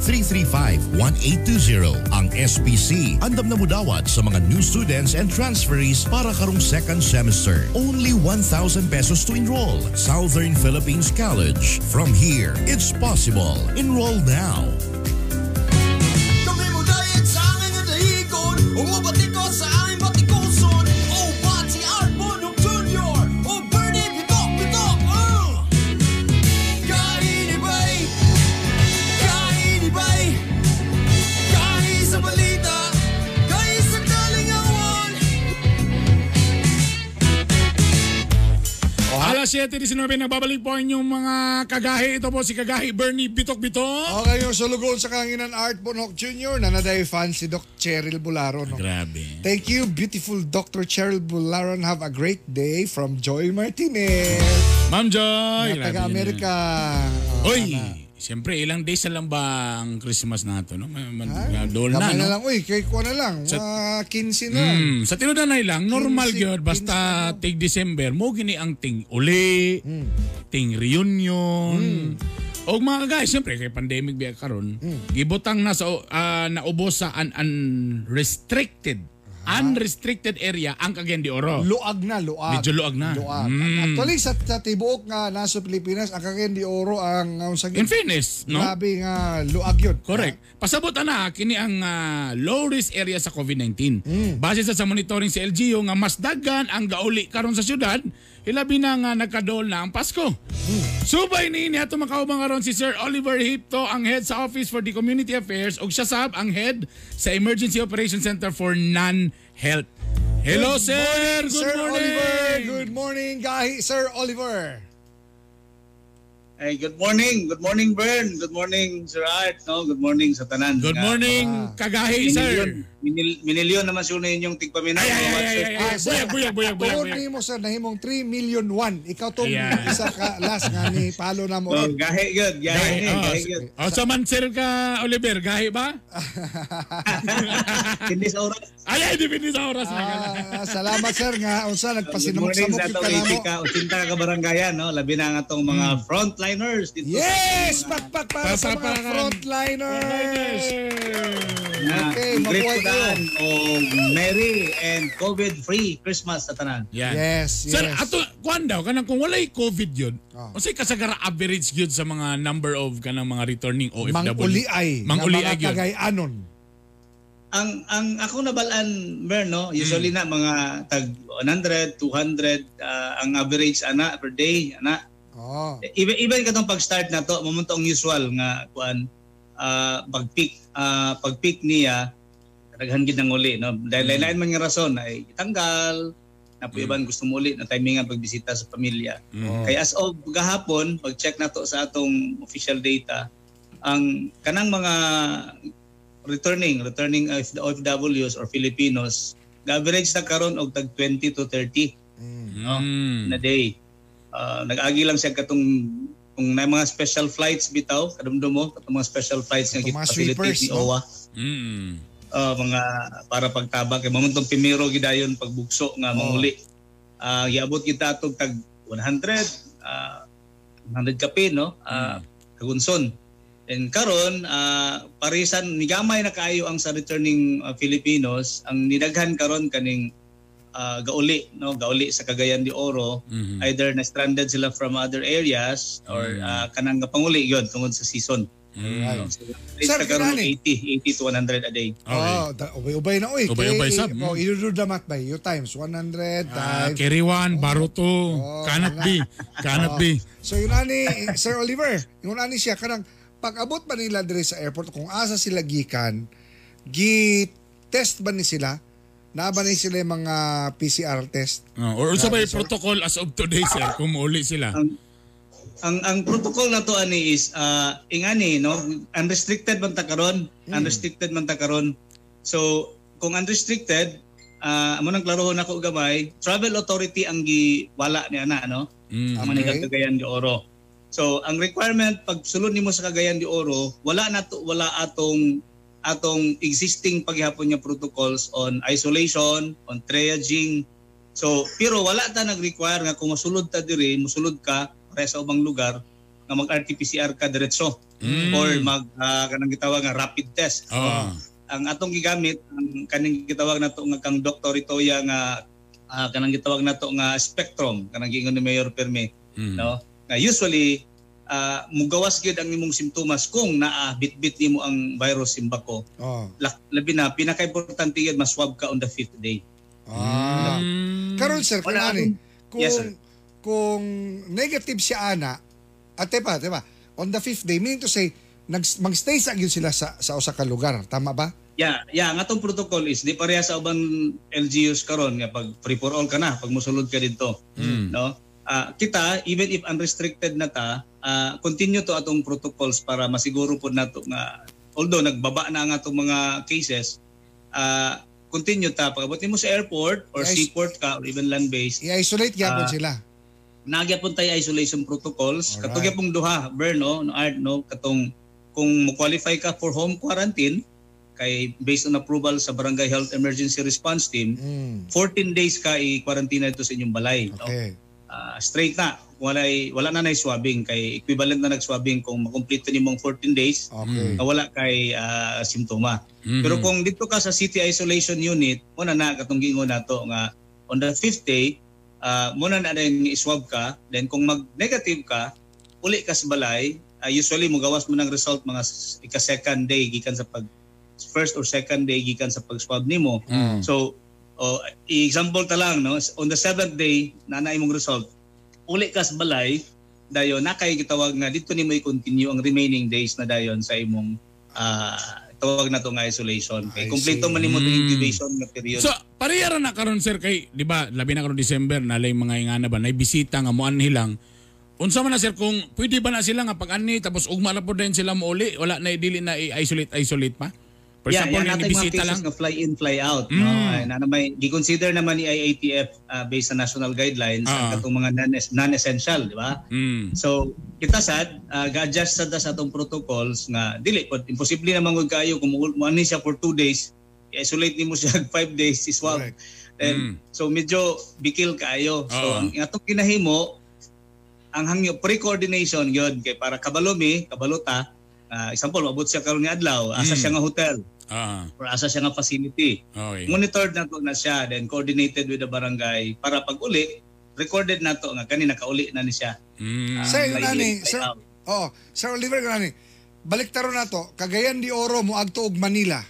0936-335-1820. Ang SPC andam na mudawat sa mga new students and transferees para karong second semester. Only 1,000 pesos to enroll. Southern Philippines College. From here, it's possible. Enroll now. Kami mo dahil sa aking nadahigon Umabati Alas 7.19, nagbabalik po inyong mga kagahi. Ito po si kagahi Bernie Bitok Bitok. Okay, yung sulugon sa kanginan Art Bonhoc Jr. na naday fan si Doc Cheryl Bularo. No? Grabe. Thank you, beautiful Dr. Cheryl Bularon. Have a great day from Joy Martinez. Ma'am Joy. Na taga-Amerika. yun. Oh, Oy. Siyempre ilang days na lang ba ang Christmas nato, no? Man, man, Ay, dol na, kamay no? na lang. Uy, kay ko na lang. Sa- Mga 15 na. Mm, sa tinudanay lang, normal 15, gyud basta 15 tig December mo gini ang ting uli, Hmm. ting reunion. O mga guys, siyempre kay pandemic biya karon, Hmm. gibutang na sa ah, naubos sa un- unrestricted unrestricted area ang Cagayan de Oro. Luag na, luag. Medyo luag na. Luag. Mm. Actually, sa, sa tibuok nga nasa Pilipinas, ang Cagayan de Oro ang ang sa In fairness, no? Grabe nga luag yun. Correct. Pasabot na kini ang ah, low risk area sa COVID-19. Base sa, sa monitoring sa LGU nga mas daghan ang gauli karon sa syudad, ilabi na nga nagkadol na ang Pasko. Subay ni ni ato makaubang karon si Sir Oliver Hipto ang head sa Office for the Community Affairs ug siya sab ang head sa Emergency Operation Center for Non-Health. Hello Good sir. morning, Good Sir morning. Oliver. Good morning, gahi, Sir Oliver. Hey, good morning. Good morning, Bern. Good morning, Sir Art. No, good morning sa tanan. Good Nga, morning, Ah. kagahi sir. Minil, minilyon naman sino inyong tigpaminaw. Ay ay ay ay. ay, Ah, ay. Buyag buyag buyag buyag. Tuon mo sa nahimong 3 million 1. Ikaw tong Ayan. isa ka last nga ni palo na mo. Oh, gahe good. Gahe, Gahi, gahe, oh, good. oh, sa man sir ka Oliver, gahi ba? <laughs> Hindi sa oras. Ay, ay, depende sa oras na ka. Ah, salamat sir nga unsa nagpasinamok-samok yung atong ka. Usinta ka barangayan, no? Labi na nga atong mga frontliners dito. Yes, patpat para sa mga frontliners. Na Okay, kudaan o Merry and COVID-free Christmas sa tanan. Yan. Yes, yes. Sir, ato, kuhan daw, kanang kung walay COVID yun, Ah. unsay kasagara average yun sa mga number of kanang mga returning OFW? Mang-uliay. Mang nga uliay mga yun. Cagayanon. ang ang ako nabalaan Mer no usually na mga tag 100 200 ah, ang average ana per day ana Oh. even even katong pag-start na to mamunto ang usual nga kuan ah, pag peak ah, pag peak niya daghan gid nang uli no? Dahil lain man nga rason ay tanggal na po iban gusto mo uli na timingan pagbisita sa pamilya. Mm. kaya as of gahapon pag check na to sa atong official data ang kanang mga returning returning of the OFWs or Filipinos average na karon og tag 20 to 30 no? Mm. na day. Ah, nag-agi lang siya katong kung na mga special flights bitaw kadumdum mo mga special flights nga sweepers, ni no? OWA. Mm. Ah, mga para pagtabak kay mamuntong primero gidayon pagbugso nga Oh. manguli. Ah giabot kita atog tag 100 ah 100 kape no? Ah kagunson. And karon ah, parisan ni gamay na kaayo ang sa returning ah, Filipinos. Ang nidaghan karon kaning ah, gauli no gauli sa Cagayan de Oro Mhm. either na stranded sila from other areas or ah, kanang gapanguli yon tungod sa season Mm. so, Sir, karon kinani. 80 80 to 100 a day Okay. Oh, ubay-ubay na oy. Ubay-ubay sab, Oh, mm. idudu damat ba? You times 100 Ah, times. Keriwan, Baruto, Kanat B, Kanat B. So yun ani Sir Oliver, yun ani siya kanang pag-abot ba nila dire sa airport kung asa sila gikan, gi test ba ni sila? Na ba ni sila yung mga PCR test? Oh, or ba yung protocol as of today, sir, kung mauli sila? ang ang protocol na to ani is uh, ingani no unrestricted man ta karon unrestricted man ta karon so kung unrestricted uh, amo nang klarohon ako gamay travel authority ang giwala ni ana no Mm. ang Okay. okay. Cagayan de Oro so ang requirement pag sulod nimo sa Cagayan de Oro wala na to, wala atong atong existing paghihapon nga protocols on isolation on triaging So, pero wala ta nag-require nga kung masulod ta diri, musulod ka para sa ubang lugar nga mag RT-PCR ka diretso Mm. or mag ah, kanang gitawag nga rapid test. Ah. Ang atong gigamit ang kaning gitawag nato nga kang Dr. Itoya nga ah, kanang gitawag nato nga spectrum kanang giingon ni Mayor Perme, Mm. no? Nga usually ah, mugawas gyud ang imong simptomas kung naa bit-bit nimo ang virus imbako. Oh. La- Labi na pinaka-importante gyud maswab ka on the fifth day. Ah. Mm. Karon sir, Wala kanani, kung, Yes, sir. kung negative si Ana, at tepa, tepa, on the fifth day, meaning to say, nag, magstay sa yun sila sa, sa usa ka lugar. Tama ba? Yeah, yeah, ang atong protocol is di pareha sa ubang LGUs karon nga pag free for all ka na, pag mosulod ka dito, Mm. no? Ah, kita even if unrestricted na ta, ah, continue to atong protocols para masiguro po nato nga although nagbaba na ang atong mga cases, ah, continue ta pag abot mo sa airport or Yes. seaport ka or even land based, I-isolate gyapon Ah. sila. nagya po tayo isolation protocols. Alright. Katong pong duha, Bern, no, Art, no, katong kung mo-qualify ka for home quarantine, kay based on approval sa Barangay Health Emergency Response Team, Mm. 14 days ka i-quarantine ito sa inyong balay. No? Ah, straight na. Wala, wala na na swabbing kay equivalent na nag-swabbing kung makomplete nimong 14 days Okay. na wala kay ah, simptoma. Mhm. Pero kung dito ka sa city isolation unit, muna na katong gingon nato nga on the fifth day, uh, muna na rin i-swab ka. Then kung mag-negative ka, uli ka sa balay, uh, usually magawas mo ng result mga s- ika-second day gikan sa pag first or second day gikan sa pag-swab nimo. Mm. So, oh, i-example ta lang no, on the seventh day na na imong result, uli ka sa balay, dayon na kay gitawag nga dito nimo i-continue ang remaining days na dayon sa imong ah tawag na to nga isolation. Kay kompleto man nimo Mm. incubation nga period. So, parehara na karon sir kay, di ba, labi na karon December, nalay mga ingana ba, nay bisita nga mo hilang. Unsa man na sir kung pwede ba na sila nga pag ani tapos ugma na po din sila mo uli, wala na dili na i-isolate isolate pa? For yeah, example, yeah, natin mga cases lang. fly in, fly out. No? Mm. Ay, na naman, gi-consider naman ni IATF ah, based sa national guidelines Ah. ang katong mga non- non-essential, di ba? Mm. So, kita sad, uh, ga-adjust sad sa atong protocols nga dili pod imposible na mangod kayo kung mo mo ani siya for two days, i-isolate nimo siya <laughs> five days is swab. Correct. And so medyo bikil kayo. So Oo. ang atong kinahimo ang hangyo pre-coordination yun kay para kabalo mi, kabalo ta. ah, example, mabot siya karon nga adlaw, asa Mm. siya nga hotel Ah, or asa siya nga facility. okay. Monitored na to na siya, then coordinated with the barangay para pag uli, recorded na to nga kanina kauli na ni siya. Mm. Sir, yun fly nani, sir, oh, Sir Oliver, nani, balik taro na to, Cagayan de Oro, muagto og Manila.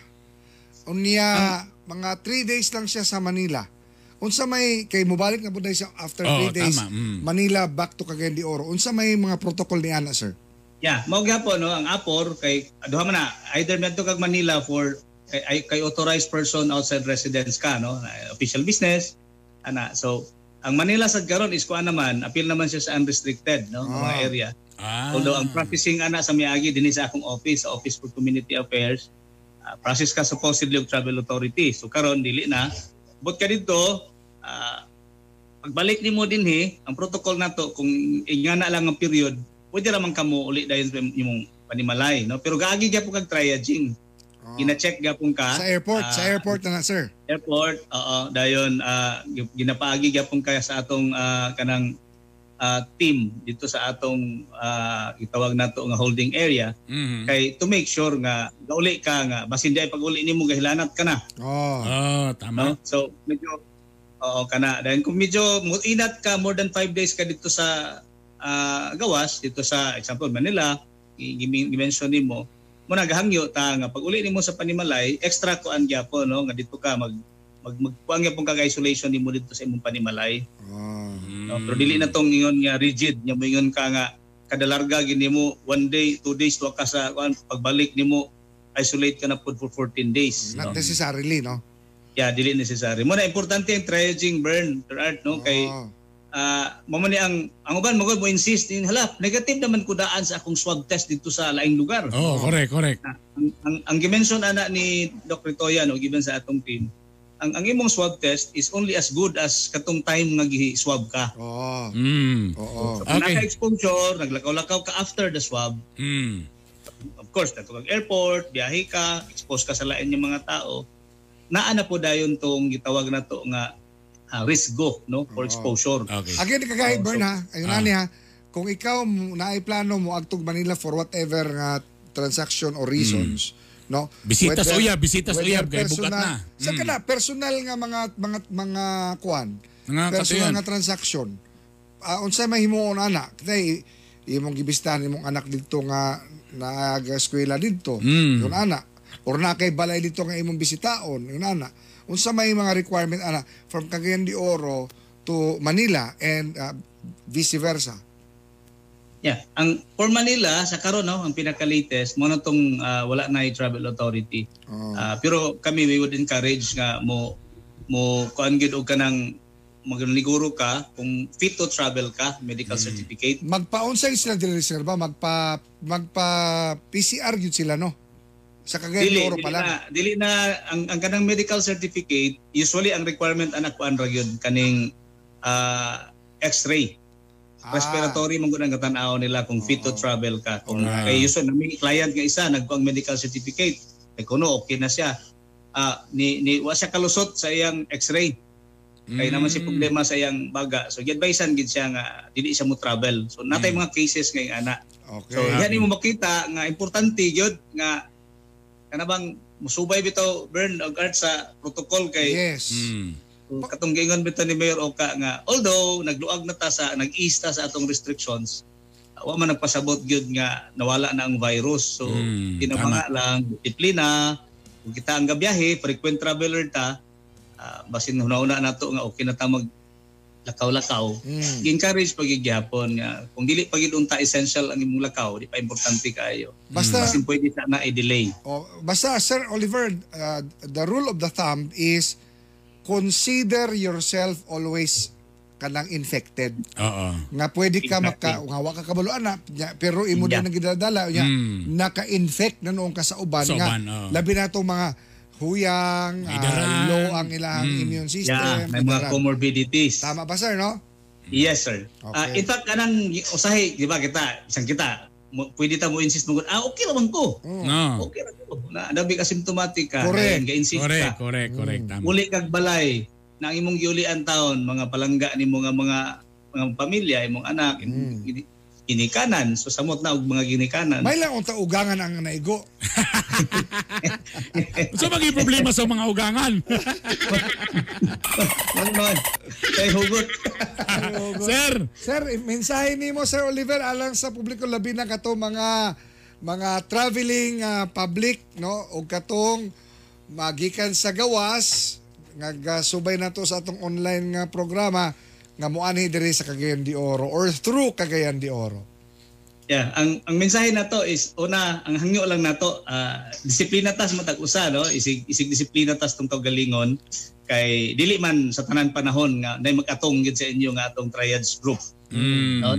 Unya, mga 3 days lang siya sa Manila. Unsa may, kay mubalik na po na siya after 3 Oo, days, tama, mm. Manila back to Cagayan de Oro. Unsa may mga protocol ni Ana, sir? Yeah, mao gyapon no? Ang apor kay duha man na either medto kag Manila for kay, ay- kay authorized person outside residence ka no? Official business ana. So ang Manila sad karon is kuan naman appeal naman siya sa unrestricted no? Mga Ah. area. Ah. although ang practicing ana sa miagi dinhi sa akong office sa Office for Community Affairs. Ah, process ka supposedly og travel authority. So karon dili na. But ka dito ah, pagbalik nimo dinhi ang protocol nato kung ingana lang ang period pwede ra man kamo uli dayon sa imong panimalay no pero gaagi gyapon kag triaging gina-check gyapon ka Sa airport, sa ah, airport na na, sir. airport oo dayon ah, gi- ginapaagi gyapon ka sa atong ah, kanang ah, team dito sa atong ah, gitawag nato nga holding area Mhm. kay to make sure nga gauli ka nga basin di ay pag-uli nimo gahilanat ka na Oh. Oh, no? tama. So medyo oo kana dahil kung medyo inat ka more than five days ka dito sa ah, gawas dito sa example Manila i-mention nimo mo naghangyo ta nga pag uli nimo sa panimalay extra ko ang gyapon no nga dito ka mag mag magkuang gyapon ka isolation nimo dito sa imong panimalay Oh. no? pero dili na tong ingon nga rigid nya mo ingon ka nga kada larga gini mo one day two days wa ka sa kuan pagbalik nimo isolate ka na pod for 14 days no? Not necessarily, no? Yeah, dili necessary. Mo na importante ang triaging burn Sir art no kay Oh. Ah mo man ni ang ang uban magod mo insist in hala negative naman ko daan sa akong swab test dito sa laing lugar. Oh, correct, correct. Ah, ang ang, ang gimension ana ni Dr. Toya no given sa atong team ang ang imong swab test is only as good as katong time nga gi-swab ka. Oo. Mm. Oo. So, kung Okay. naka-exposure, naglakaw-lakaw ka after the swab, Mm. of course, nato kag airport, biyahe ka, expose ka sa lain ng mga tao, naa na po dayon tong gitawag na to nga ah, risk go no for exposure. Okay. Again, Oh, Bern, so- ha? Ayun Ah. na niya. Kung ikaw naay plano mo agtog Manila for whatever nga transaction or reasons, no? Bisitas Whether- uyab, bisitas whether uyab kay bukat na. Sa Mm. kana personal nga mga mga mga kuan, Mga personal katuyan. nga transaction. Uh, unsa may himuon ana? Kay imong gibistahan imong anak didto nga nag-eskwela didto. Mm. Yun ana. Or na kay balay dito nga imong bisitaon, yun ana. Unsa may mga requirement ana from Cagayan de Oro to Manila and uh, vice versa. Yeah, ang for Manila sa karon no, ang pinaka-latest mo na tong ah, wala na travel authority. Oh. Ah, pero kami we would encourage nga mo mo kuan gyud og kanang magliguro ka kung fit to travel ka, medical certificate. Magpa-onsay sila dili sir ba? Magpa magpa PCR gyud sila no. Sa Cagayan Dili, Oro dili pa lang. na, dili na ang, ang kanang medical certificate, usually ang requirement anak kuan ra gyud kaning ah, x-ray. Ah. Respiratory mong ang katanaw nila kung fit to travel ka. Kung Alright. kay usually may client nga isa nagkuang medical certificate, kay kuno okay na siya. Ah, ni ni wa siya kalusot sa iyang x-ray. Kay naman si Mm. problema sa iyang baga. So gi-advisean gid siya nga dili siya mo travel. So natay Mm. mga cases nga yung ana. Okay. So yan mo makita nga importante gyud nga kanabang musubay bitaw burn og art sa protocol kay yes. Mm. katong giingon bitaw ni Mayor Oka nga although nagluag na ta sa nag-ease ta sa atong restrictions wa man nagpasabot gyud nga nawala na ang virus. So Mm, kinabanga lang disiplina kung kita ang gabiyahe frequent traveler ta ah, basin una-una nato nga okay na ta mag lakaw-lakaw Mm. encourage pagigyapon nga kung dili pagid unta essential ang imong lakaw di pa importante kaayo Basta Basin pwede sa na i-delay. oh, basta Sir Oliver, uh, the rule of the thumb is consider yourself always kanang infected. Oo. Nga pwede ka Exactly. maka nga wa ka kabaluan na pero imo Yeah. din ang gidadala nya Mm. naka-infect na noong ka sa uban Sa nga oo. labi na tong mga huyang, May ah, low ang ilang Mm. immune system. Yeah, may daran. mga comorbidities. Tama ba sir, no? Yes, sir. Okay. Ah, in fact, kanang usahay, di ba kita, isang kita, mo, pwede ta mo insist mo, ah, okay naman ko. Mm. No. Okay ra ko. Na dabi ka symptomatic ka. Correct. Ga-insist Correct, ka. correct, correct. Tama. Uli kag balay na ang imong giulian taon, mga palangga ni mga mga mga pamilya, imong anak, Mm. Gini- ginikanan. So samot na og mga ginikanan. May lang unta ugangan ang naigo. <laughs> So maging problema sa mga ugangan. Ano man? Kay hugot. Sir, Sir, mensahe nimo Sir Oliver alang sa publiko labi na kato mga mga traveling ah, public no o katong magikan sa gawas nga subay na to sa atong online nga programa nga moanhi diri sa Cagayan de Oro or through Cagayan de Oro. Yeah, ang ang mensahe na to is una, ang hangyo lang nato, ah, disiplina tas matag usa no, isig isig disiplina tas tong kagalingon kay dili man sa tanan panahon nga nay mag-atong gid sa inyo nga atong triage group. mm, No,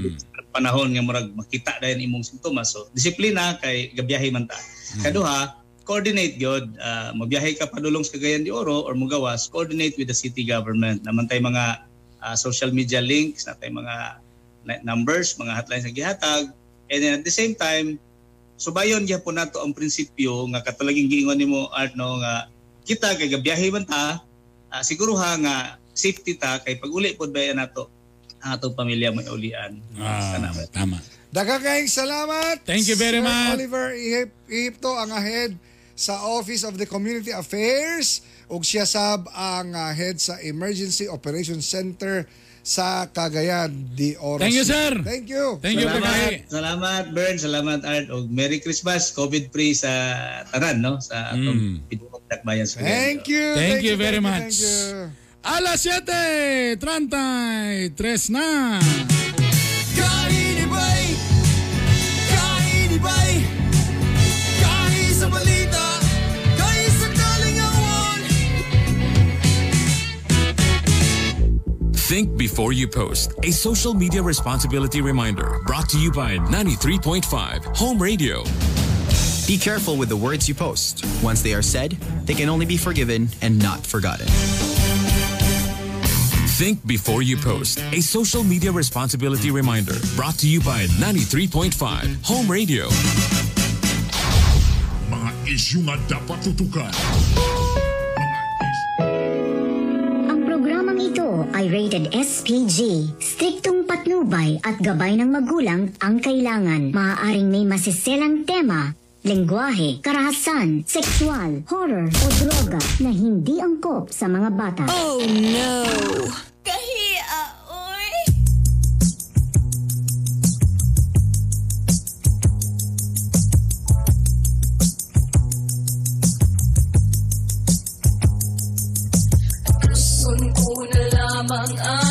panahon nga murag makita dayon imong simptomas. So disiplina kay gabiyahe man ta. Kaduha, coordinate gyud Ah, magbiyahe ka padulong sa Cagayan de Oro or mugawas, coordinate with the city government. Naman tay mga ah, social media links, natay mga na- numbers, mga hotlines na gihatag. And then at the same time, subayon gyapon nato ang prinsipyo nga katulaging giingon nimo Art no nga kita kay gabiyahe man ta, ah, siguro ha nga safety ta kay pag uli pod ba nato ang atong pamilya mo ulian. Ah, Salamat. tama. Daghang kayong salamat. Thank you very Sir much. Oliver Ihip, Ihipto ang head sa Office of the Community Affairs ug siya sab ang ah, head sa Emergency Operations Center sa Cagayan de Oro. Thank you, sir. Thank you. Thank you, Salamat, Kagay. salamat Bern, salamat Art og Merry Christmas, COVID-free sa tanan no sa atong Mm. Dakbayan sa Thank you. Thank you very thank much. you. Alas 7.33 na. Kainibay! Think before you post. A social media responsibility reminder brought to you by 93.5 Home Radio. Be careful with the words you post. Once they are said, they can only be forgiven and not forgotten. Think before you post. A social media responsibility reminder brought to you by 93.5 Home Radio. Mga isyu nga dapat tutukan. Ito ay SPG. Striktong patnubay at gabay ng magulang ang kailangan. Maaaring may masiselang tema, lengguwahe, karahasan, sexual, horror o droga na hindi angkop sa mga bata. Oh no! one.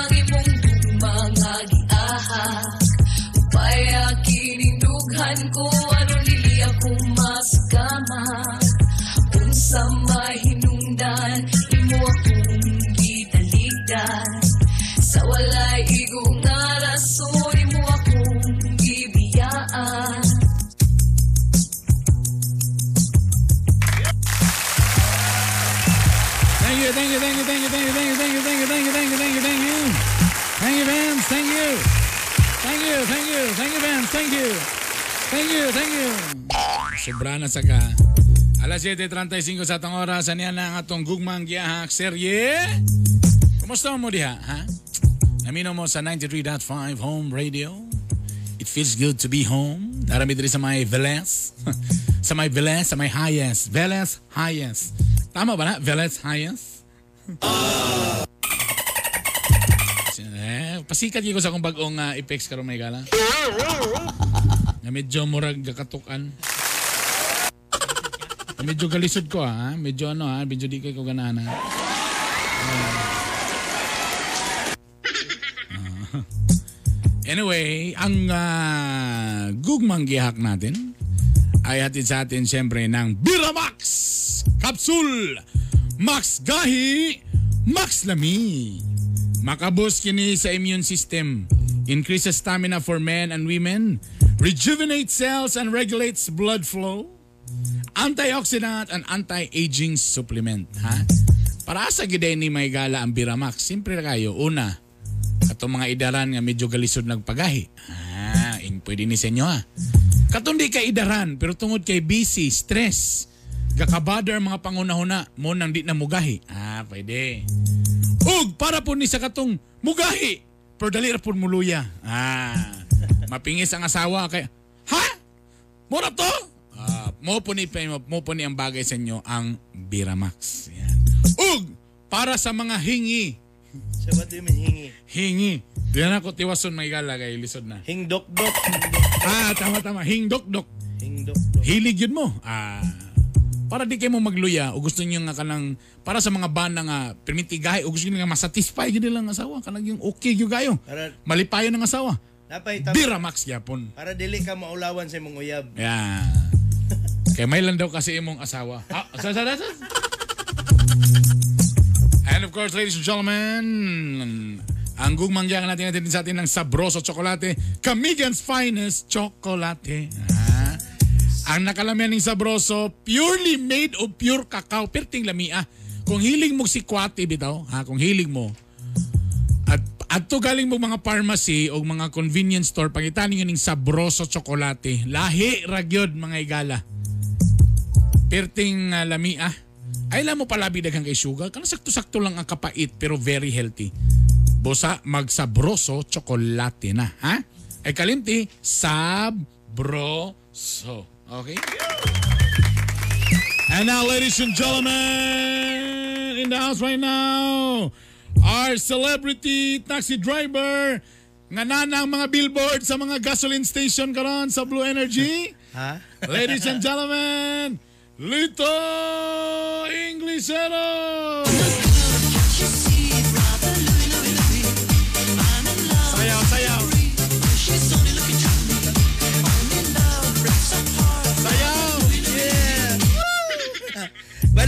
You, thank you, thank you, thank you, thank you, thank you, thank you, thank you, thank you, thank you, thank you, thank you. Vance. Thank you. Thank you, thank you, thank you, Vance. Thank you. Thank you, thank you. Sobra na sa ka. Alas 7.35 sa atong oras. Ano yan ang atong gugmang giyahak serye? Kumusta mo diha, ha? Namino mo sa 93.5 Home Radio. It feels good to be home. Narami diri sa may Veles. sa may Veles, sa may highest. Veles, highest. Tama ba na? Veles, highest? Eh, pasikat ko sa akong bagong uh, effects karon may gala. Na medyo murag gakatukan. Medyo galisod ko ha. Medyo ano ha. Medyo di ko ganana. Ah. Anyway, ang uh, gugmang gihak natin ay hatid sa atin siyempre ng Biramax Capsule Max Gahi Max Lami Makaboost kini sa immune system. Increases stamina for men and women. Rejuvenates cells and regulates blood flow. Antioxidant and anti-aging supplement ha? Para sa giday ni may gala ang Biramax simpre kayo. Una Katong mga idaran nga medyo galisod nagpagahi. Ah, ing pwede ni sa inyo ah. Katong di ka idaran pero tungod kay busy, stress, gakabadar mga pangunahuna mo nang di na mugahi. Ah, pwede. Ug para po ni sa katong mugahi pero dali ra pud muluya. Ah, mapingis ang asawa kay Ha? Mura to? Ah, mo po ni mo po ni ang bagay sa inyo ang Biramax. Yan. Ug para sa mga hingi Sa ba't yung hingi? Hingi. Diyan ako tiwason may gala kay lisod na. Hingdok-dok. Ah, tama tama. Hingdok-dok. Hingdok-dok. Hilig yun mo. Ah. Para di kayo mo magluya o gusto niyo nga kanang para sa mga bana nga permitigahe o gusto niyo nga masatisfy gid lang ang asawa kanang yung okay gyud kayo. Para, Malipayon ng asawa. napay tam- Biramax yapon. Para dili ka maulawan sa imong uyab. Yeah. <laughs> Kaya may lang daw kasi imong asawa. Ah, sa, sa, sa, sa. And of course, ladies and gentlemen, ang gugmangyan natin natin sa atin ng Sabroso Chocolate, Camigan's Finest Chocolate. Ah. Ang nakalamian ng Sabroso, purely made of pure cacao. Perting lamia. Kung hiling mo si Kwate, bitaw, ha, kung hiling mo, at adto galing mo mga pharmacy o mga convenience store, pangitan ninyo ning Sabroso Chocolate. Lahi ragyod mga igala. Perting uh, lamia. Ay lang mo palabi daghang kay sugar. Kana sakto-sakto lang ang kapait pero very healthy. busa magsabroso tsokolate na, ha? Ay kalimti, sabroso. Okay? And now, ladies and gentlemen, in the house right now, our celebrity taxi driver, nga nanang mga billboard sa mga gasoline station karon sa Blue Energy. <laughs> Ha? Ladies and gentlemen, Lito Inglisero! <laughs>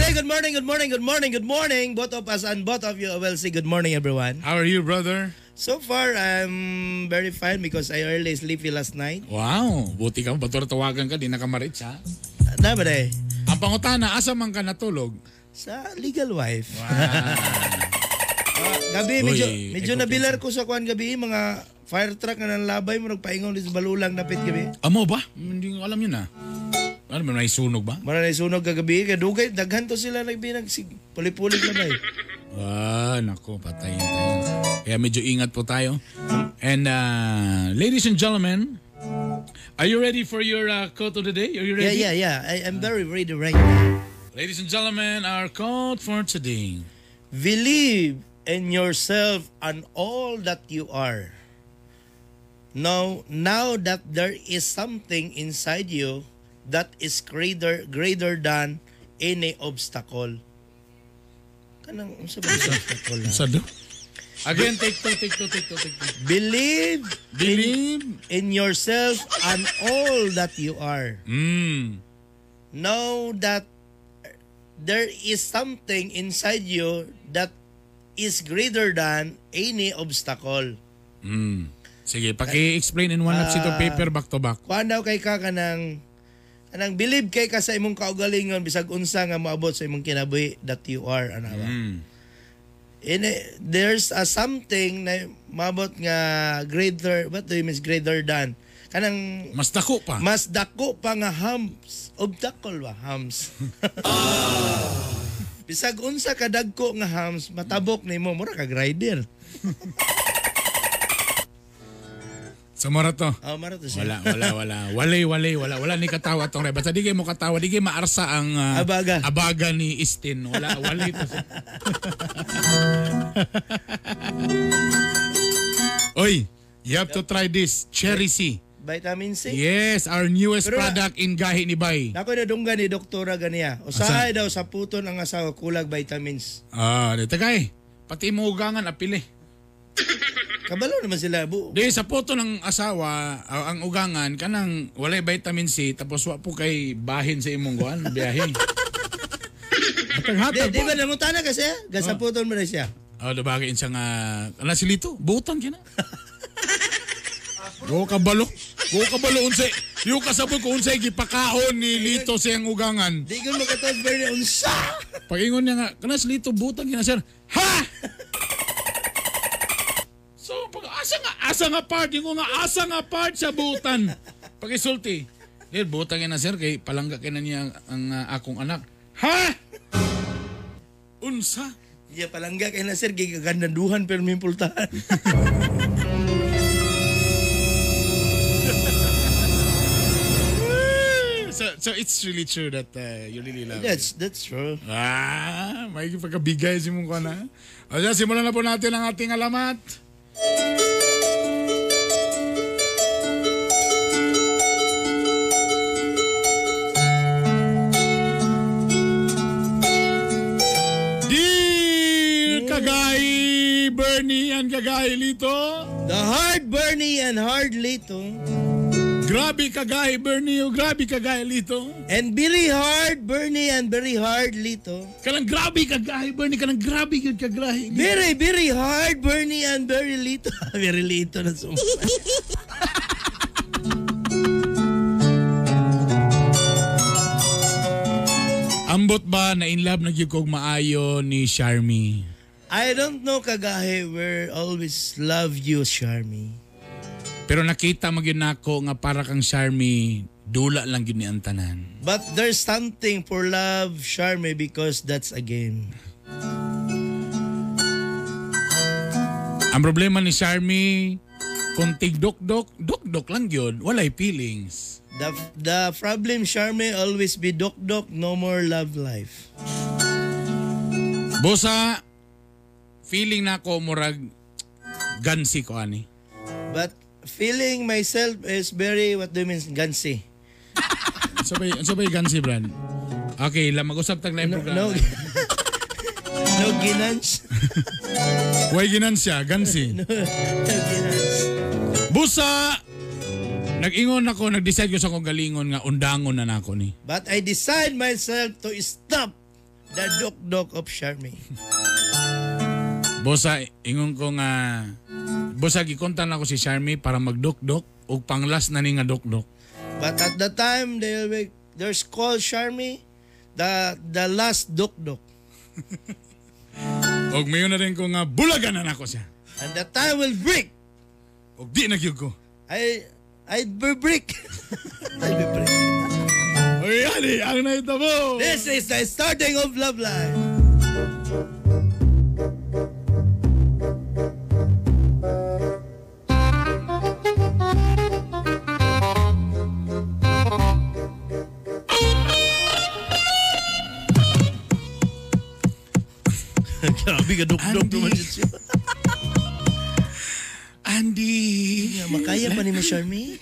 hey, good morning, good morning, good morning, good morning. Both of us and both of you will say good morning, everyone. How are you, brother? So far, I'm very fine because I early sleepy last night. Wow, buti ka. Bato tawagan ka, di nakamarits ha? Na ba day? Ang pangutana, asa man ka natulog? Sa legal wife. <laughs> Ah, gabi, medyo, Uy, medyo nabilar ko sa kuan gabi, mga fire truck na nanlabay mo, nagpaingon sa balulang napit gabi. Amo ba? Hindi ko alam yun ah. Ano ba, may sunog ba? Mara na sunog kagabi, kaya dugay, daghan to sila nagbinag, sig, pulipulig na ba eh. Ah, nako, patay tayo. Kaya medyo ingat po tayo. And uh, ladies and gentlemen, are you ready for your uh, quote of the day? Are you Yeah, ready? yeah, yeah. I, I'm very ready right now. Ladies and gentlemen, our quote for today. Believe in yourself and all that you are. Now, now that there is something inside you that is greater greater than any obstacle. Kanang unsa ba yung obstacle? na? Sa do? Again, take two, take two, take two, take two. Believe Believe. in yourself and all that you are. Mm. Know that there is something inside you that is greater than any obstacle. Mm. Sige, paki-explain in one Ah. sheet of paper back to back. Kuan daw kay ka kanang kanang believe kay ka sa imong kaugalingon bisag unsa nga moabot sa imong kinabuhi that you are ana ba. Mm. In there's a something na maabot nga greater what do you mean greater than kanang Mas dako pa. mas dako pa nga hams obstacle ba hams <laughs> bisag unsa ka dagko nga hams matabok nimo mura ka rider <laughs> Sa mara to. oh mara to siya Wala, wala, wala. Walay, walay, wala. Wala ni katawa tong reba. Basta di kayo mo katawa, di kayo maarsa ang ah, Abaga. abaga ni Istin. Wala, walay to. siya. <laughs> Oy, you have to try this. Cherry C. vitamin C Yes, our newest Pero product in Gahi ni Bay. Nako na dunggan ni doktora ganiya. Usahay daw sa puton ang asawa kulag vitamins. Ah, dito kay. Pati mo ugangan apili. <laughs> Kabalo naman sila bu. Di sa poto ng asawa, ah, ang ugangan kanang walay vitamin C tapos wa po kay bahin sa imong guan biyahe. <laughs> Di, Hatag-hatag di po. ba namutana kasi? Gasa puton mo na siya. Oh, dabagay siya nga ana si Lito, butan kina. Go kabalo. Go kabalo unsay. Yung kasabot ko unsay gipakaon ni Lito siyang ugangan. Di ko makatos very unsa. Pagingon niya nga, kana si Lito butan kina sir. Ha! Asa nga asa nga part, yung nga asa nga part sa butan. Pagisulti. Dil butan kina sir kay palangga kina niya ang ah, akong anak. Ha! Unsa? Iya palangga kay na sir gigagandanduhan pero may pultahan. <laughs> so, so it's really true that uh, you really love that's that's true. Ah, may pagkabigay si mong na. O simulan na po natin ang ating alamat. Kagay Bernie and Kagay Lito. The hard Bernie and hard Lito. Grabe Kagay Bernie o grabe Kagay Lito. And very hard Bernie and very hard Lito. Kanang grabe Kagay Bernie, kanang grabe yun Kagay. Very very hard Bernie and very Lito. <laughs> very Lito na sumpa. <laughs> Ambot ba na in love na gyud maayo ni Charmy? I don't know kagahe where always love you Charmy. Pero nakita mo gyud nako nga para kang Charmy, dula lang gyud ni ang tanan. But there's something for love Charmy because that's a game. Ang problema ni Charmy, kung tigdok-dok, dok-dok lang yun, walay feelings. The, the problem, Charme, always be dok-dok, no more love life. Bosa, feeling na ako murag gansi ko ani. But feeling myself is very, what do you mean, gansi? Sabay, sabay gansi, Brad. Okay, la mag-usap tag na yung No, programa. no, <laughs> no ginans. <laughs> Way ginansya, gansi. <laughs> no ginans. Busa! Nag-ingon ako, nag-decide ko sa akong galingon nga undangon na nako ni. But I decide myself to stop the dok-dok of Charme. Bosa, ingon ko nga Bosa gikontan ako si Charmy para magdok-dok ug panglas na ni nga dok-dok. But at the time, they'll be, there's called Charme, the, the last dok-dok. Og mayon na rin ko nga bulagan na nako siya. And the time will break. Og di nagyug ko. I, I'd be break. I'd be break. Oy, ali, ang naitabo. This is the starting of love life. Grabe ka Andy. naman siya. <laughs> Andy. Makaya pa ni mo, Charmy?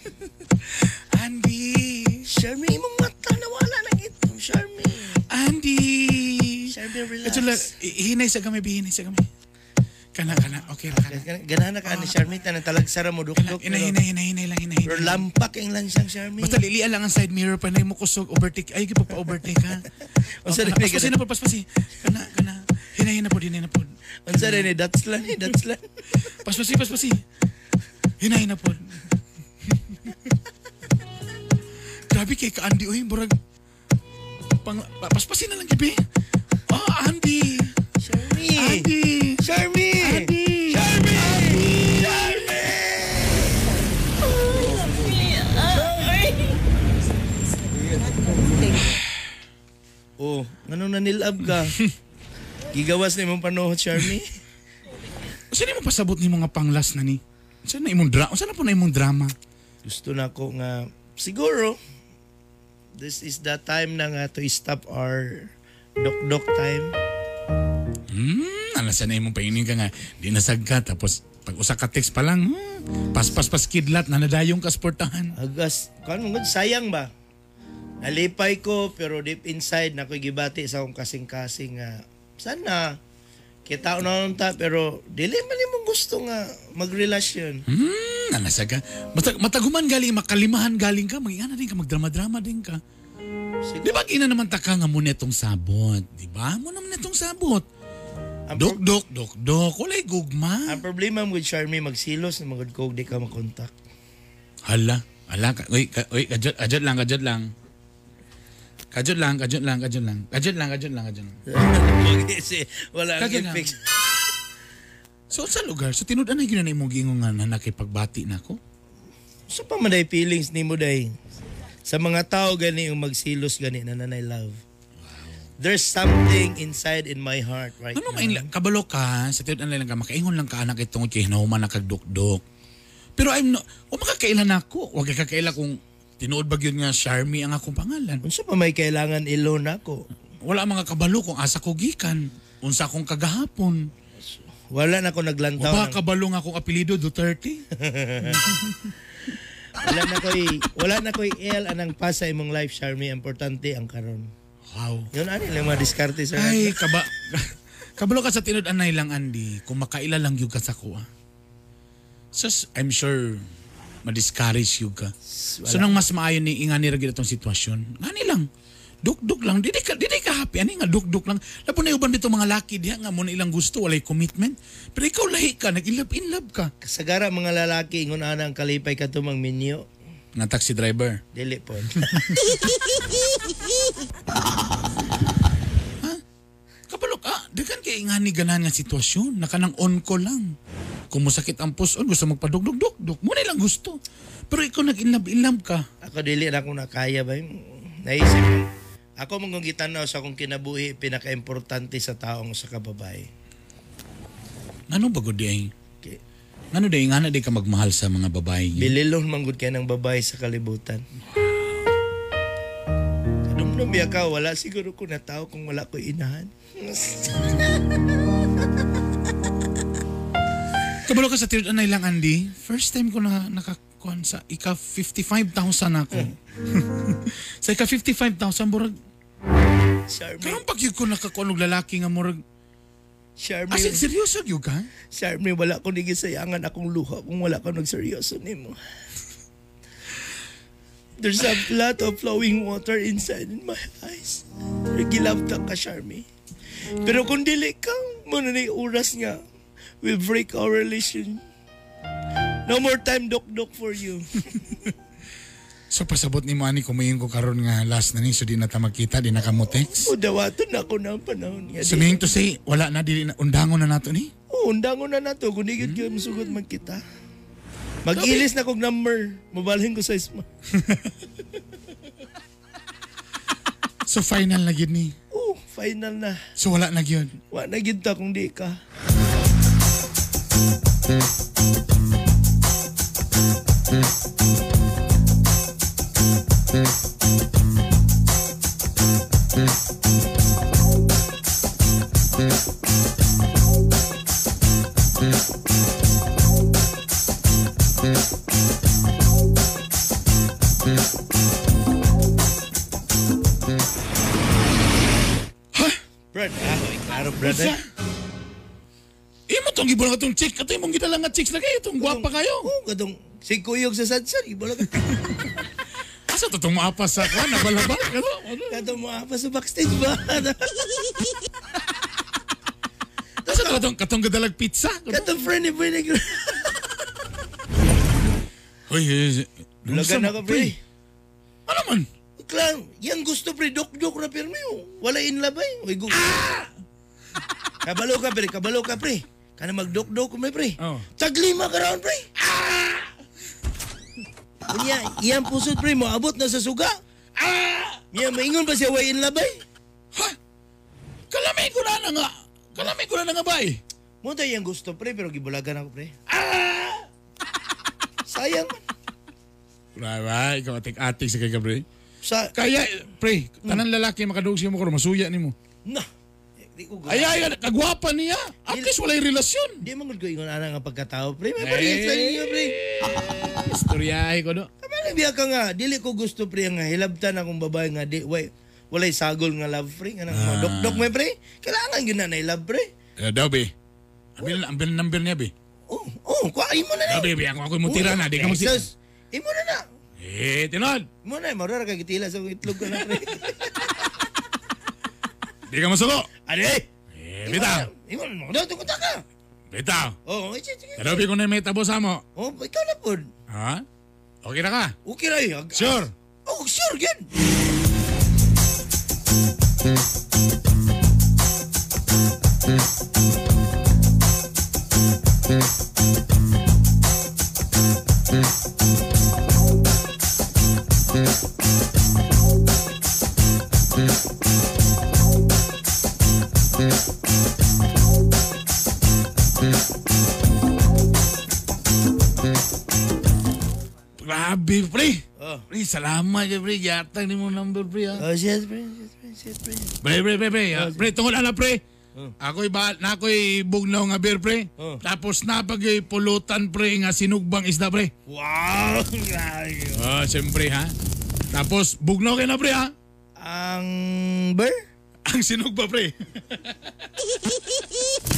Andy. Charmy, imong mata nawala na ito. Charmy. Andy. Charmy, relax. Ito lang, hinay sa kami, hinay sa kami. Kana, kana, okay ra, kana. Ganahan na ka ni Charmy, tanang talagsara mo duk-duk. Hinay, hinay, hinay, hinay lang, hinay. Pero lampak yung lang siyang Charmy. Basta lilian lang ang side mirror pa na mo kusog overtake. Ay, <laughs> pa overtake ha. O, sa rin, Paspasi na paspasi. Kana, kana. Hinay na po, hinay na po. Ang sa rin, <laughs> eh, that's lang, eh, that's lang. Paspasi, paspasi. Hinay na po. <laughs> Grabe kay ka Andy, uy, murag pang pa- paspasi na lang gibi. Oh, Andy. Charmy. Andy. Charmy. Andy. Charmy. Oh, ganun na nilab ka. <laughs> Gigawas na imong panohod, Charmy. <laughs> Saan mo pasabot ni mga panglas na ni? Saan na imong drama? Saan na po na imong drama? Gusto na ko nga, siguro, this is the time na nga to stop our dok-dok time. Hmm, ala sana imong paingin ka nga. Di nasagka tapos pag usa ka text pa lang, hmm, paspas pas kidlat na nadayong ka sportahan. Agas, kan mo sayang ba? Nalipay ko pero deep inside na ko'y gibati sa akong kasing-kasing nga sana kita na nun ta pero dili man imong gusto nga magrelasyon. Hmm, saga. Matag mataguman galing makalimahan galing ka, magingana din ka, magdrama-drama din ka. Di ba gina naman ta ka nga mo netong sabot? Di ba? Mo naman netong sabot. Dok, dok, dok, dok. Walay gugma. Ang problema mo with Charmy magsilos na magod ko di ka makontak. Hala. Hala. Ka, uy, ka, uy, kajot, kajot lang, kajot lang. Kajot lang, kajot lang, kajot lang. Kajot lang, kajot lang, kajot lang. Kasi wala Kagyan ang lang. fix. So sa lugar, so tinud-an na yun na imong giingon nga na nakipagbati na ko. Sa pa man feelings ni mo day. Sa mga tao gani yung magsilos gani na nanay love. There's something inside in my heart right Ano now. main kabalo ka, sa tinud-an lang ka, makaingon lang ka anak itong kay hinahuman na kagdukdok. Pero I'm no, o makakailan ako. Huwag ka kakaila kung tinuod ba yun nga Charmy ang akong pangalan. Unsa pa may kailangan ilon ako? Wala mga kabalo kung asa ko gikan. Unsa akong kagahapon. Wala na ako naglantaw. Ba ng- kabalo nga akong apelido Duterte? <laughs> wala na ko'y wala na ko'y L anang pa sa imong life Charmy importante ang karon. Wow. Yun ani lang mga diskarte sa Ay, kaba... <laughs> kabalo ka sa tinud anay lang, Andy. Kung makaila lang yung ka sa kuha. Sus, I'm sure ma-discourage yung ka. So nang mas maayon ni inga ni ragid itong sitwasyon. Ngani lang. Duk-duk lang. Dili ka, dili ka happy. Ani nga, duk-duk lang. Lapo na uban dito mga laki diha nga mo na ilang gusto, walay commitment. Pero ikaw lahi ka, nag-inlove-inlove ka. Kasagara mga lalaki ingon ana ang kalipay ka tumang minyo. Nga taxi driver. Dili po. <laughs> dagan kay inga ni ganan nga sitwasyon. Nakanang on ko lang. Kung masakit ang puson, gusto magpadugdug-dugdug. Mo na ilang gusto. Pero ikaw nag-inlove-inlove ka. Ako dili na ako nakaya ba yung naisip. Ako mong gitanaw sa akong kinabuhi pinaka-importante sa taong sa kababae. Ano ba gud ay? Okay. Ano day, nga na day ka magmahal sa mga babae. Bililon manggod kay ng babae sa kalibutan. Kadumdum biya ka, wala siguro ko na tao kung wala ko inahan. <laughs> Kabalo ka sa tirid anay lang, Andy. First time ko na nakakuan sa ika 55,000 ako. <laughs> sa ika 55,000, murag, Charmy, karang pag ko nakakuan og lalaki nga murag, Charmy, as in, seryoso yun ka? Charmy, wala ko nigisayangan akong luha kung wala ka nagseryoso nimo. There's a lot of flowing water inside in my eyes. Gilabta ka, Charmy. Pero kung dili ka, muna na oras nga, we break our relation. No more time, dok-dok for you. <laughs> So pasabot ni Manny kumayin ko karon nga last na ni so di na ta magkita di na ka mo text. o dawaton na ako ng panahon niya. So meaning to say wala na dili na undangon na nato ni. Oo, undangon na nato. Kung di hmm? sugod magkita. Mag-ilis na kong number. Mabalhin ko sa isma. <laughs> So final na gyud ni. Final na. So wala na gyud. Wa na gid ta kung di ka. Brad, Usa? Imo tong gibol nga tong chick kato imong gidalang nga chicks na kayo tong gwapa kayo. Oo, kadong si Kuyog sa sadsan. Iba lang. <laughs> Asa to tong maapas sa kuan nabalabal kato. Ano? Kadong mo apa sa backstage ba? <laughs> Asa to katong katong gadalag pizza. Kadong friend ni Boy Negro. <laughs> Hoy, Lagan na ka, pre. Ano man? Klang, yang gusto pre, dok-dok na pirmi. oh. Wala in labay. Uy, gu- Kabalo ka, pre. Kabalo ka, pre. Kana mag-dok-dok ko, pre. Oh. Taglima ka raon, pre. Kanya, iyang pusot, pre, mo abot na sa suga. Iya, maingon pa siya, way in labay. Kalamay ko na na nga. Kalamay ko na na nga bay. Mo tayo yung gusto, pre, pero gibulagan ako, pre. Sayang man. Right, ikaw atik-atik sa kay Gabriel. Sa, Kaya, pre, tanan lalaki makadug siya mo karon masuya nimo. na. Di ko Ay, ay, kagwapa niya. At least walay relasyon. Di man ko ingon ana nga pagkatao, pre. May parehas sa inyo, pre. <laughs> Istoryahe ko do. Kamala biya ka nga, dili ko gusto pre nga hilabtan akong babae nga di way walay sagol nga love pre nga Ah. dok-dok may pre. Kailangan gyud na na love pre. Eh, daw, be. Ambil, ambil number niya, be. Oh, oh, kuha mo na na. Daw, be, ako ako mo tira na. Di ka mo si... Jesus, imo na na. Eh, tinod. Mo na, marara ka gitila sa itlog ka na pre. <laughs> Di ka masuko. Ade. Eh, bitaw. Imo mo, daw tungkol ka. Bitaw. Oh, sige, sige. Be, kung na may tabo sa mo. Oh, ikaw na pod. Ha? Okay na ka? Okay yun. Sure. Oh, sure, gan. Grabe, pre. Oh. Pre, salamat ka, pre. Yatang ni mo number, pre, ha? Oh, yes, pre. Yes, pre. Yes, pre. Pre, pre, pre, pre. ah, Pre, tungkol ala, pre. Ako'y ba, na ako'y bugnaw nga beer, pre. Oh. Tapos napagay pulutan, pre, nga sinugbang isda, pre. Wow! <laughs> Ah, siyempre, ha? Tapos, bugnaw kayo na, pre, ha? Ang ber? Ang sinugba, pre. <laughs>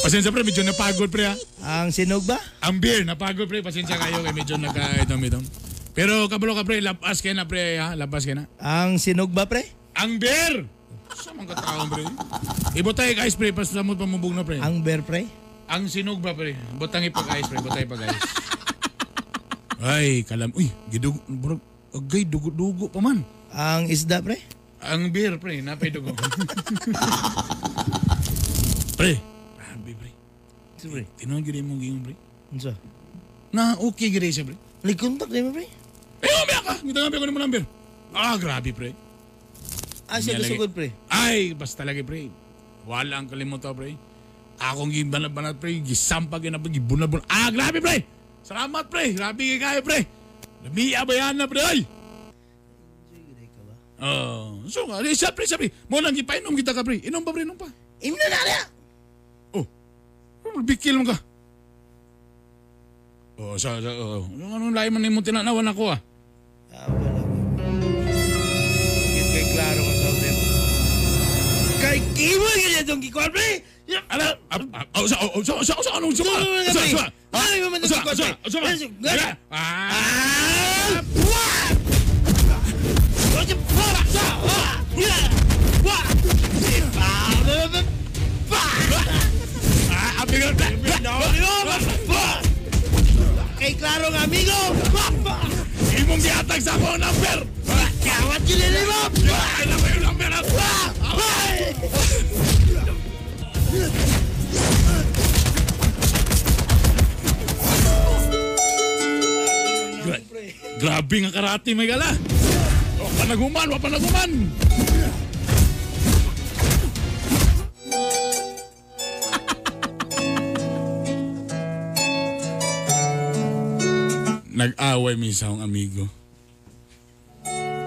Pasensya, pre, medyo napagod, pre, ha? Ang sinog ba? Ang beer, napagod, pre. Pasensya kayo, kay medyo nagka-itom-itom. Pero, kabalo ka, pre, labas kayo na, pre, ha? Labas kayo na. Ang sinog ba, pre? Ang beer! Sa mga kataon, pre. Ibutay guys, pre, pas samot pamubog na, pre. Ang ber, pre? Ang sinog ba, pre? Butang ipag-ice, pre. Butang ipag-ice. Ay, kalam. Uy, gidug... Bro, agay, dugo-dugo pa man. Ang isda, pre? Ang beer, pre. Napay dugo. <laughs> pre. Grabe, pre. Pre. Tinuan gini mo gingon, pre. Unsa? Na okay gini siya, pre. Likontak di mo, pre? Eh, umaya ka. Ngita nga ko ni mo number. Ah, grabe, pre. Ah, siya Niya pre. Ay, basta lagi, pre. Wala ang kalimutan, pre. Akong gibanat-banat pre, gisampag na pag gibunabun. Ah, grabe pre! Salamat pre, grabe kay kayo pre. Lamiya ba yan na pre ay? Oh, so nga, pre, siya pre. Mo nang gipainom kita ka pre. Inom pa pre, inom pa. Inom na na bikil mo ka. Oh, sa, sa, oh. Anong lahi man mo tinanawan ako ah? Kay klaro ka tao din. Kay kimo itong gikuan pre. Ala, oh, sa, oh, sa, sa, sa, anong? Sa, sa, Ano yung mga sa, sa, sa? Ah, Ah, amigo. Kay klaro nga amigo. Imong gihatag sa akong number. Kawat gyud ni mo. Ay, na yung number at Gra- Grabe nga karate may gala. O panaguman, wa Nag-away sa akong amigo.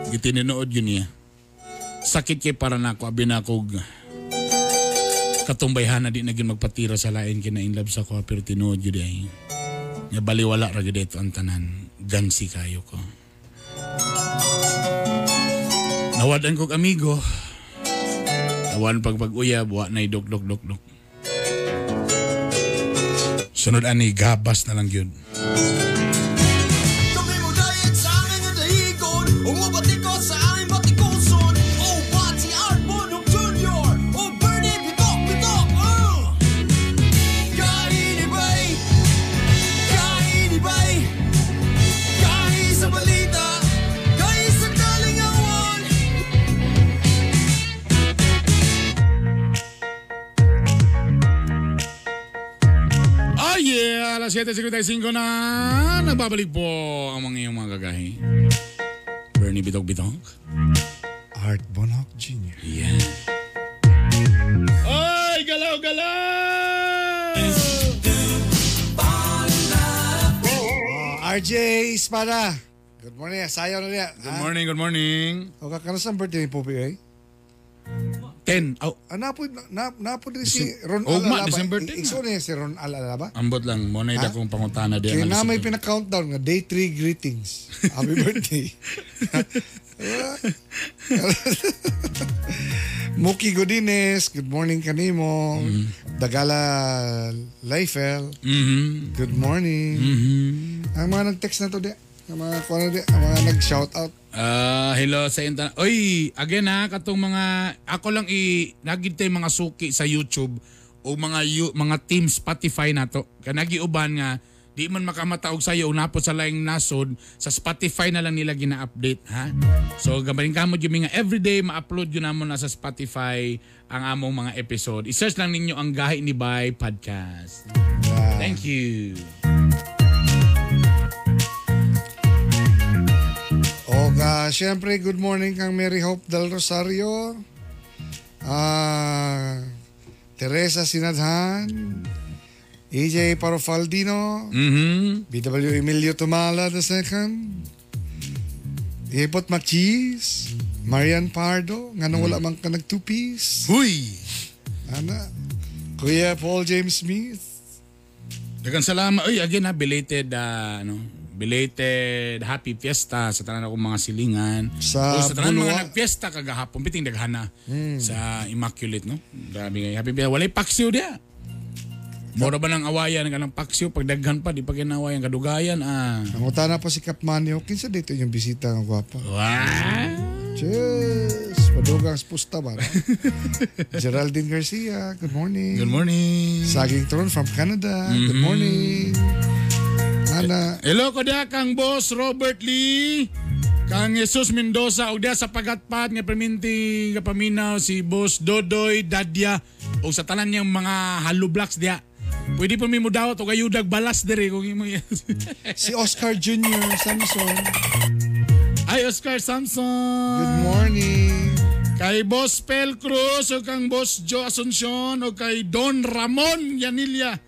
Gitininood yun niya. Sakit kay para nako abi na ako katumbayhan na di naging magpatira sa lain kina in love sa ko pero tinuod yun ay. Nga baliwala ra ito ang tanan. Gansi kayo ko. Nawadan kog amigo. Awan pag pag-uyab, wa na dok dok dok dok. Sunod ani gabas na lang yun. Yeah! Alas 7.55 na nagbabalik po ang mga iyong mga gagahi. Bernie Bitog Bitog. Art Bonhoc Jr. Yeah. Oy! Galaw, galaw! Oh, RJ Espada. Good morning. Sayaw na niya. Good morning, good morning. O kakaroon sa birthday ni Popi eh? 10. Oh, Ah, napo, na, napo din si Ron Oh, Alalaba. December 10 Ikso niya si Ron Alalaba. ambot lang. Muna Ha? ida kong pangutana di Kaya na may pinaka-countdown nga, day 3 greetings. Happy <laughs> birthday. <laughs> Muki Godines, good morning kanimo. Dagala Leifel, Mhm. good morning. Mhm. Ang mga nag-text na to di, ang mga, ang mga nag-shout Ah, hello sa inyo. Oy, again ha, katong mga ako lang i nagitay mga suki sa YouTube o mga yu- mga team Spotify nato. Kanagi uban nga di man makamataog sa iyo napot sa laing nasod sa Spotify na lang nila gina-update ha. So gabaling kamo gyud nga everyday ma-upload yun namon na sa Spotify ang among mga episode. I-search lang ninyo ang Gahi ni Bay podcast. Thank you. O ka, syempre, good morning kang Mary Hope Del Rosario. Ah, Teresa Sinadhan. EJ Parofaldino. Mhm. BW Emilio Tumala II. Ipot Machis. Marian Pardo. Nga nung wala man ka nag-two-piece. Huy! Ana. Kuya Paul James Smith. Dagan salamat. Oy, again ha, belated, ah, ano, belated happy fiesta sa tanan akong mga silingan. Sa o, sa tanan Bulwa. mga nagfiesta kagahapon, piting daghana sa Immaculate, no? Grabe nga, happy fiesta. Walay paksiw dia. Mura ba ng awayan ka ng paksiw? Pag daghan pa, di pa kinawayan, kadugayan, ah. Nanguta na po si Kapmanyo. Kinsa dito yung bisita ng gwapa. Wow! Cheers! Padugang spusta ba? <laughs> Geraldine Garcia, good morning. Good morning. Saging Tron from Canada, good Mhm. morning. Ana, Hello ko dia kang boss Robert Lee. Kang Jesus Mendoza og dia sa pagatpat nga perminti nga paminaw si boss Dodoy Dadya o sa tanan niyang mga hollow blocks dia. Pwede pa mi mo dawat og ayudag balas diri kung imo <laughs> si Oscar Jr. Samson, Ay Oscar Samson. good morning. Kay Boss Pel Cruz o kang Boss Joe Asuncion o kay Don Ramon Yanilla.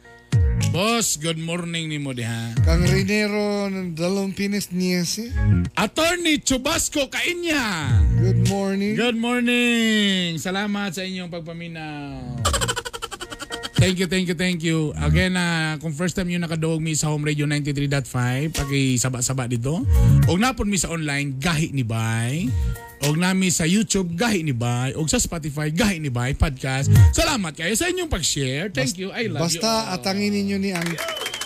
Boss, good morning ni mo diha. Kang Rinero ng Dalong Pinas Niese. Attorney Chubasco Kainya. Good morning. Good morning. Salamat sa inyong pagpaminaw. Thank you, thank you, thank you. Again, ah, kung first time nyo nakaduog mi sa Home Radio 93.5, pakisaba-saba dito. Og napon mi sa online, gahi ni Bay. Og nami sa YouTube, gahi ni Bay. Og sa Spotify, gahi ni Bay Podcast. Salamat kayo sa inyong pag-share. Thank you. I love you. Basta atangin ninyo ni ang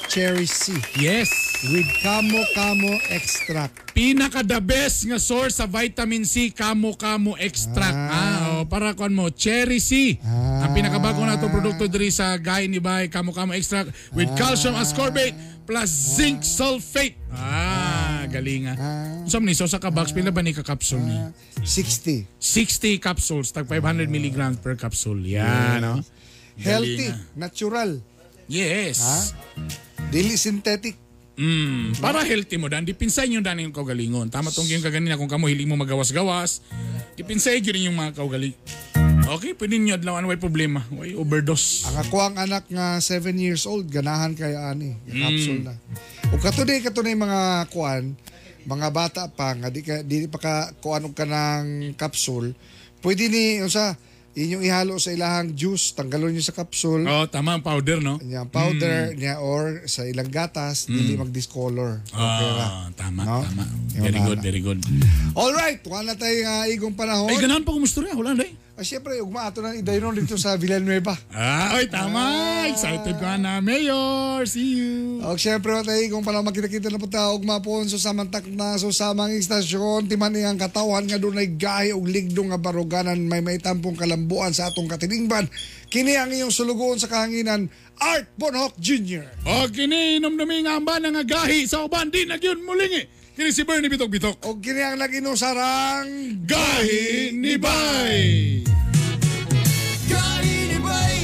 Cherry C. Yes. With Kamo Kamo Extract. Pinaka the best nga source sa vitamin C kamo kamo extract. Ah, oh, para kon mo cherry C. Ang pinakabago na to produkto diri sa Gay ni Bay kamo kamo extract with calcium ascorbate plus zinc sulfate. Ah, galinga. Unsa man ni so sa ka box pila ba ni ka capsule ni? 60. 60 capsules tag 500 milligrams per capsule. Yan, no? Healthy. Galinga. Natural. Yes. Ha? Dili synthetic. Mm, para healthy mo dan dipinsay nyo dan yung kaugalingon. Tama tong yung kaganina kung kamo hiling mo magawas-gawas. Dipinsay gyud yung mga kaugaling. Okay, pwede nyo adlaw way problema. Way overdose. Ang ako ang anak nga 7 years old, ganahan kay ani. Mm. capsule na. O katunay katunay mga kuan, mga bata pa nga di ka di pa ka kuan og kanang capsule. Pwede ni usa inyong ihalo sa ilahang juice, tanggalon niyo sa capsule. Oh, tama ang powder no. Niya powder Mm. niya or sa ilang gatas Mm. dili mag-discolor. Okay. Ah, tama, No? tama. Very good, very good. All right, wala tayo nga igong panahon. Ay, ganahan pa kumusturya. Wala na eh. Ah, Siyempre, ugma ato na idayron dito sa Villanueva. <laughs> Ah, oy, tama. Excited ka na, Mayor. See you. O siyempre, tayo kung pala makita-kita na po tayo, ugma po so samantak na so samang istasyon, timan ang katawan nga doon ay gahi og ligdo nga baruganan may may tampong kalambuan sa atong katilingban. Kini ang iyong sulugoon sa kahanginan, Art Bonhoc Jr. O kini inom-dumi nga amba nga gahi sa uban di na gyud mulingi. Kini si Bernie Bitok-Bitok. O kini ang nag-inusarang Gahi ni Bay. Gahi ni Bay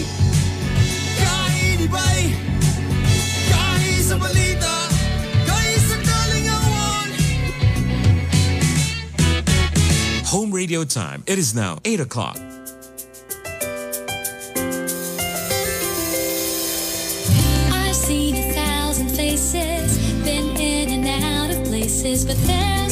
Gahi ni Bay Gahi sa balita Gahi sa kalingawan Home radio time. It is now 8 o'clock. Places, but there's no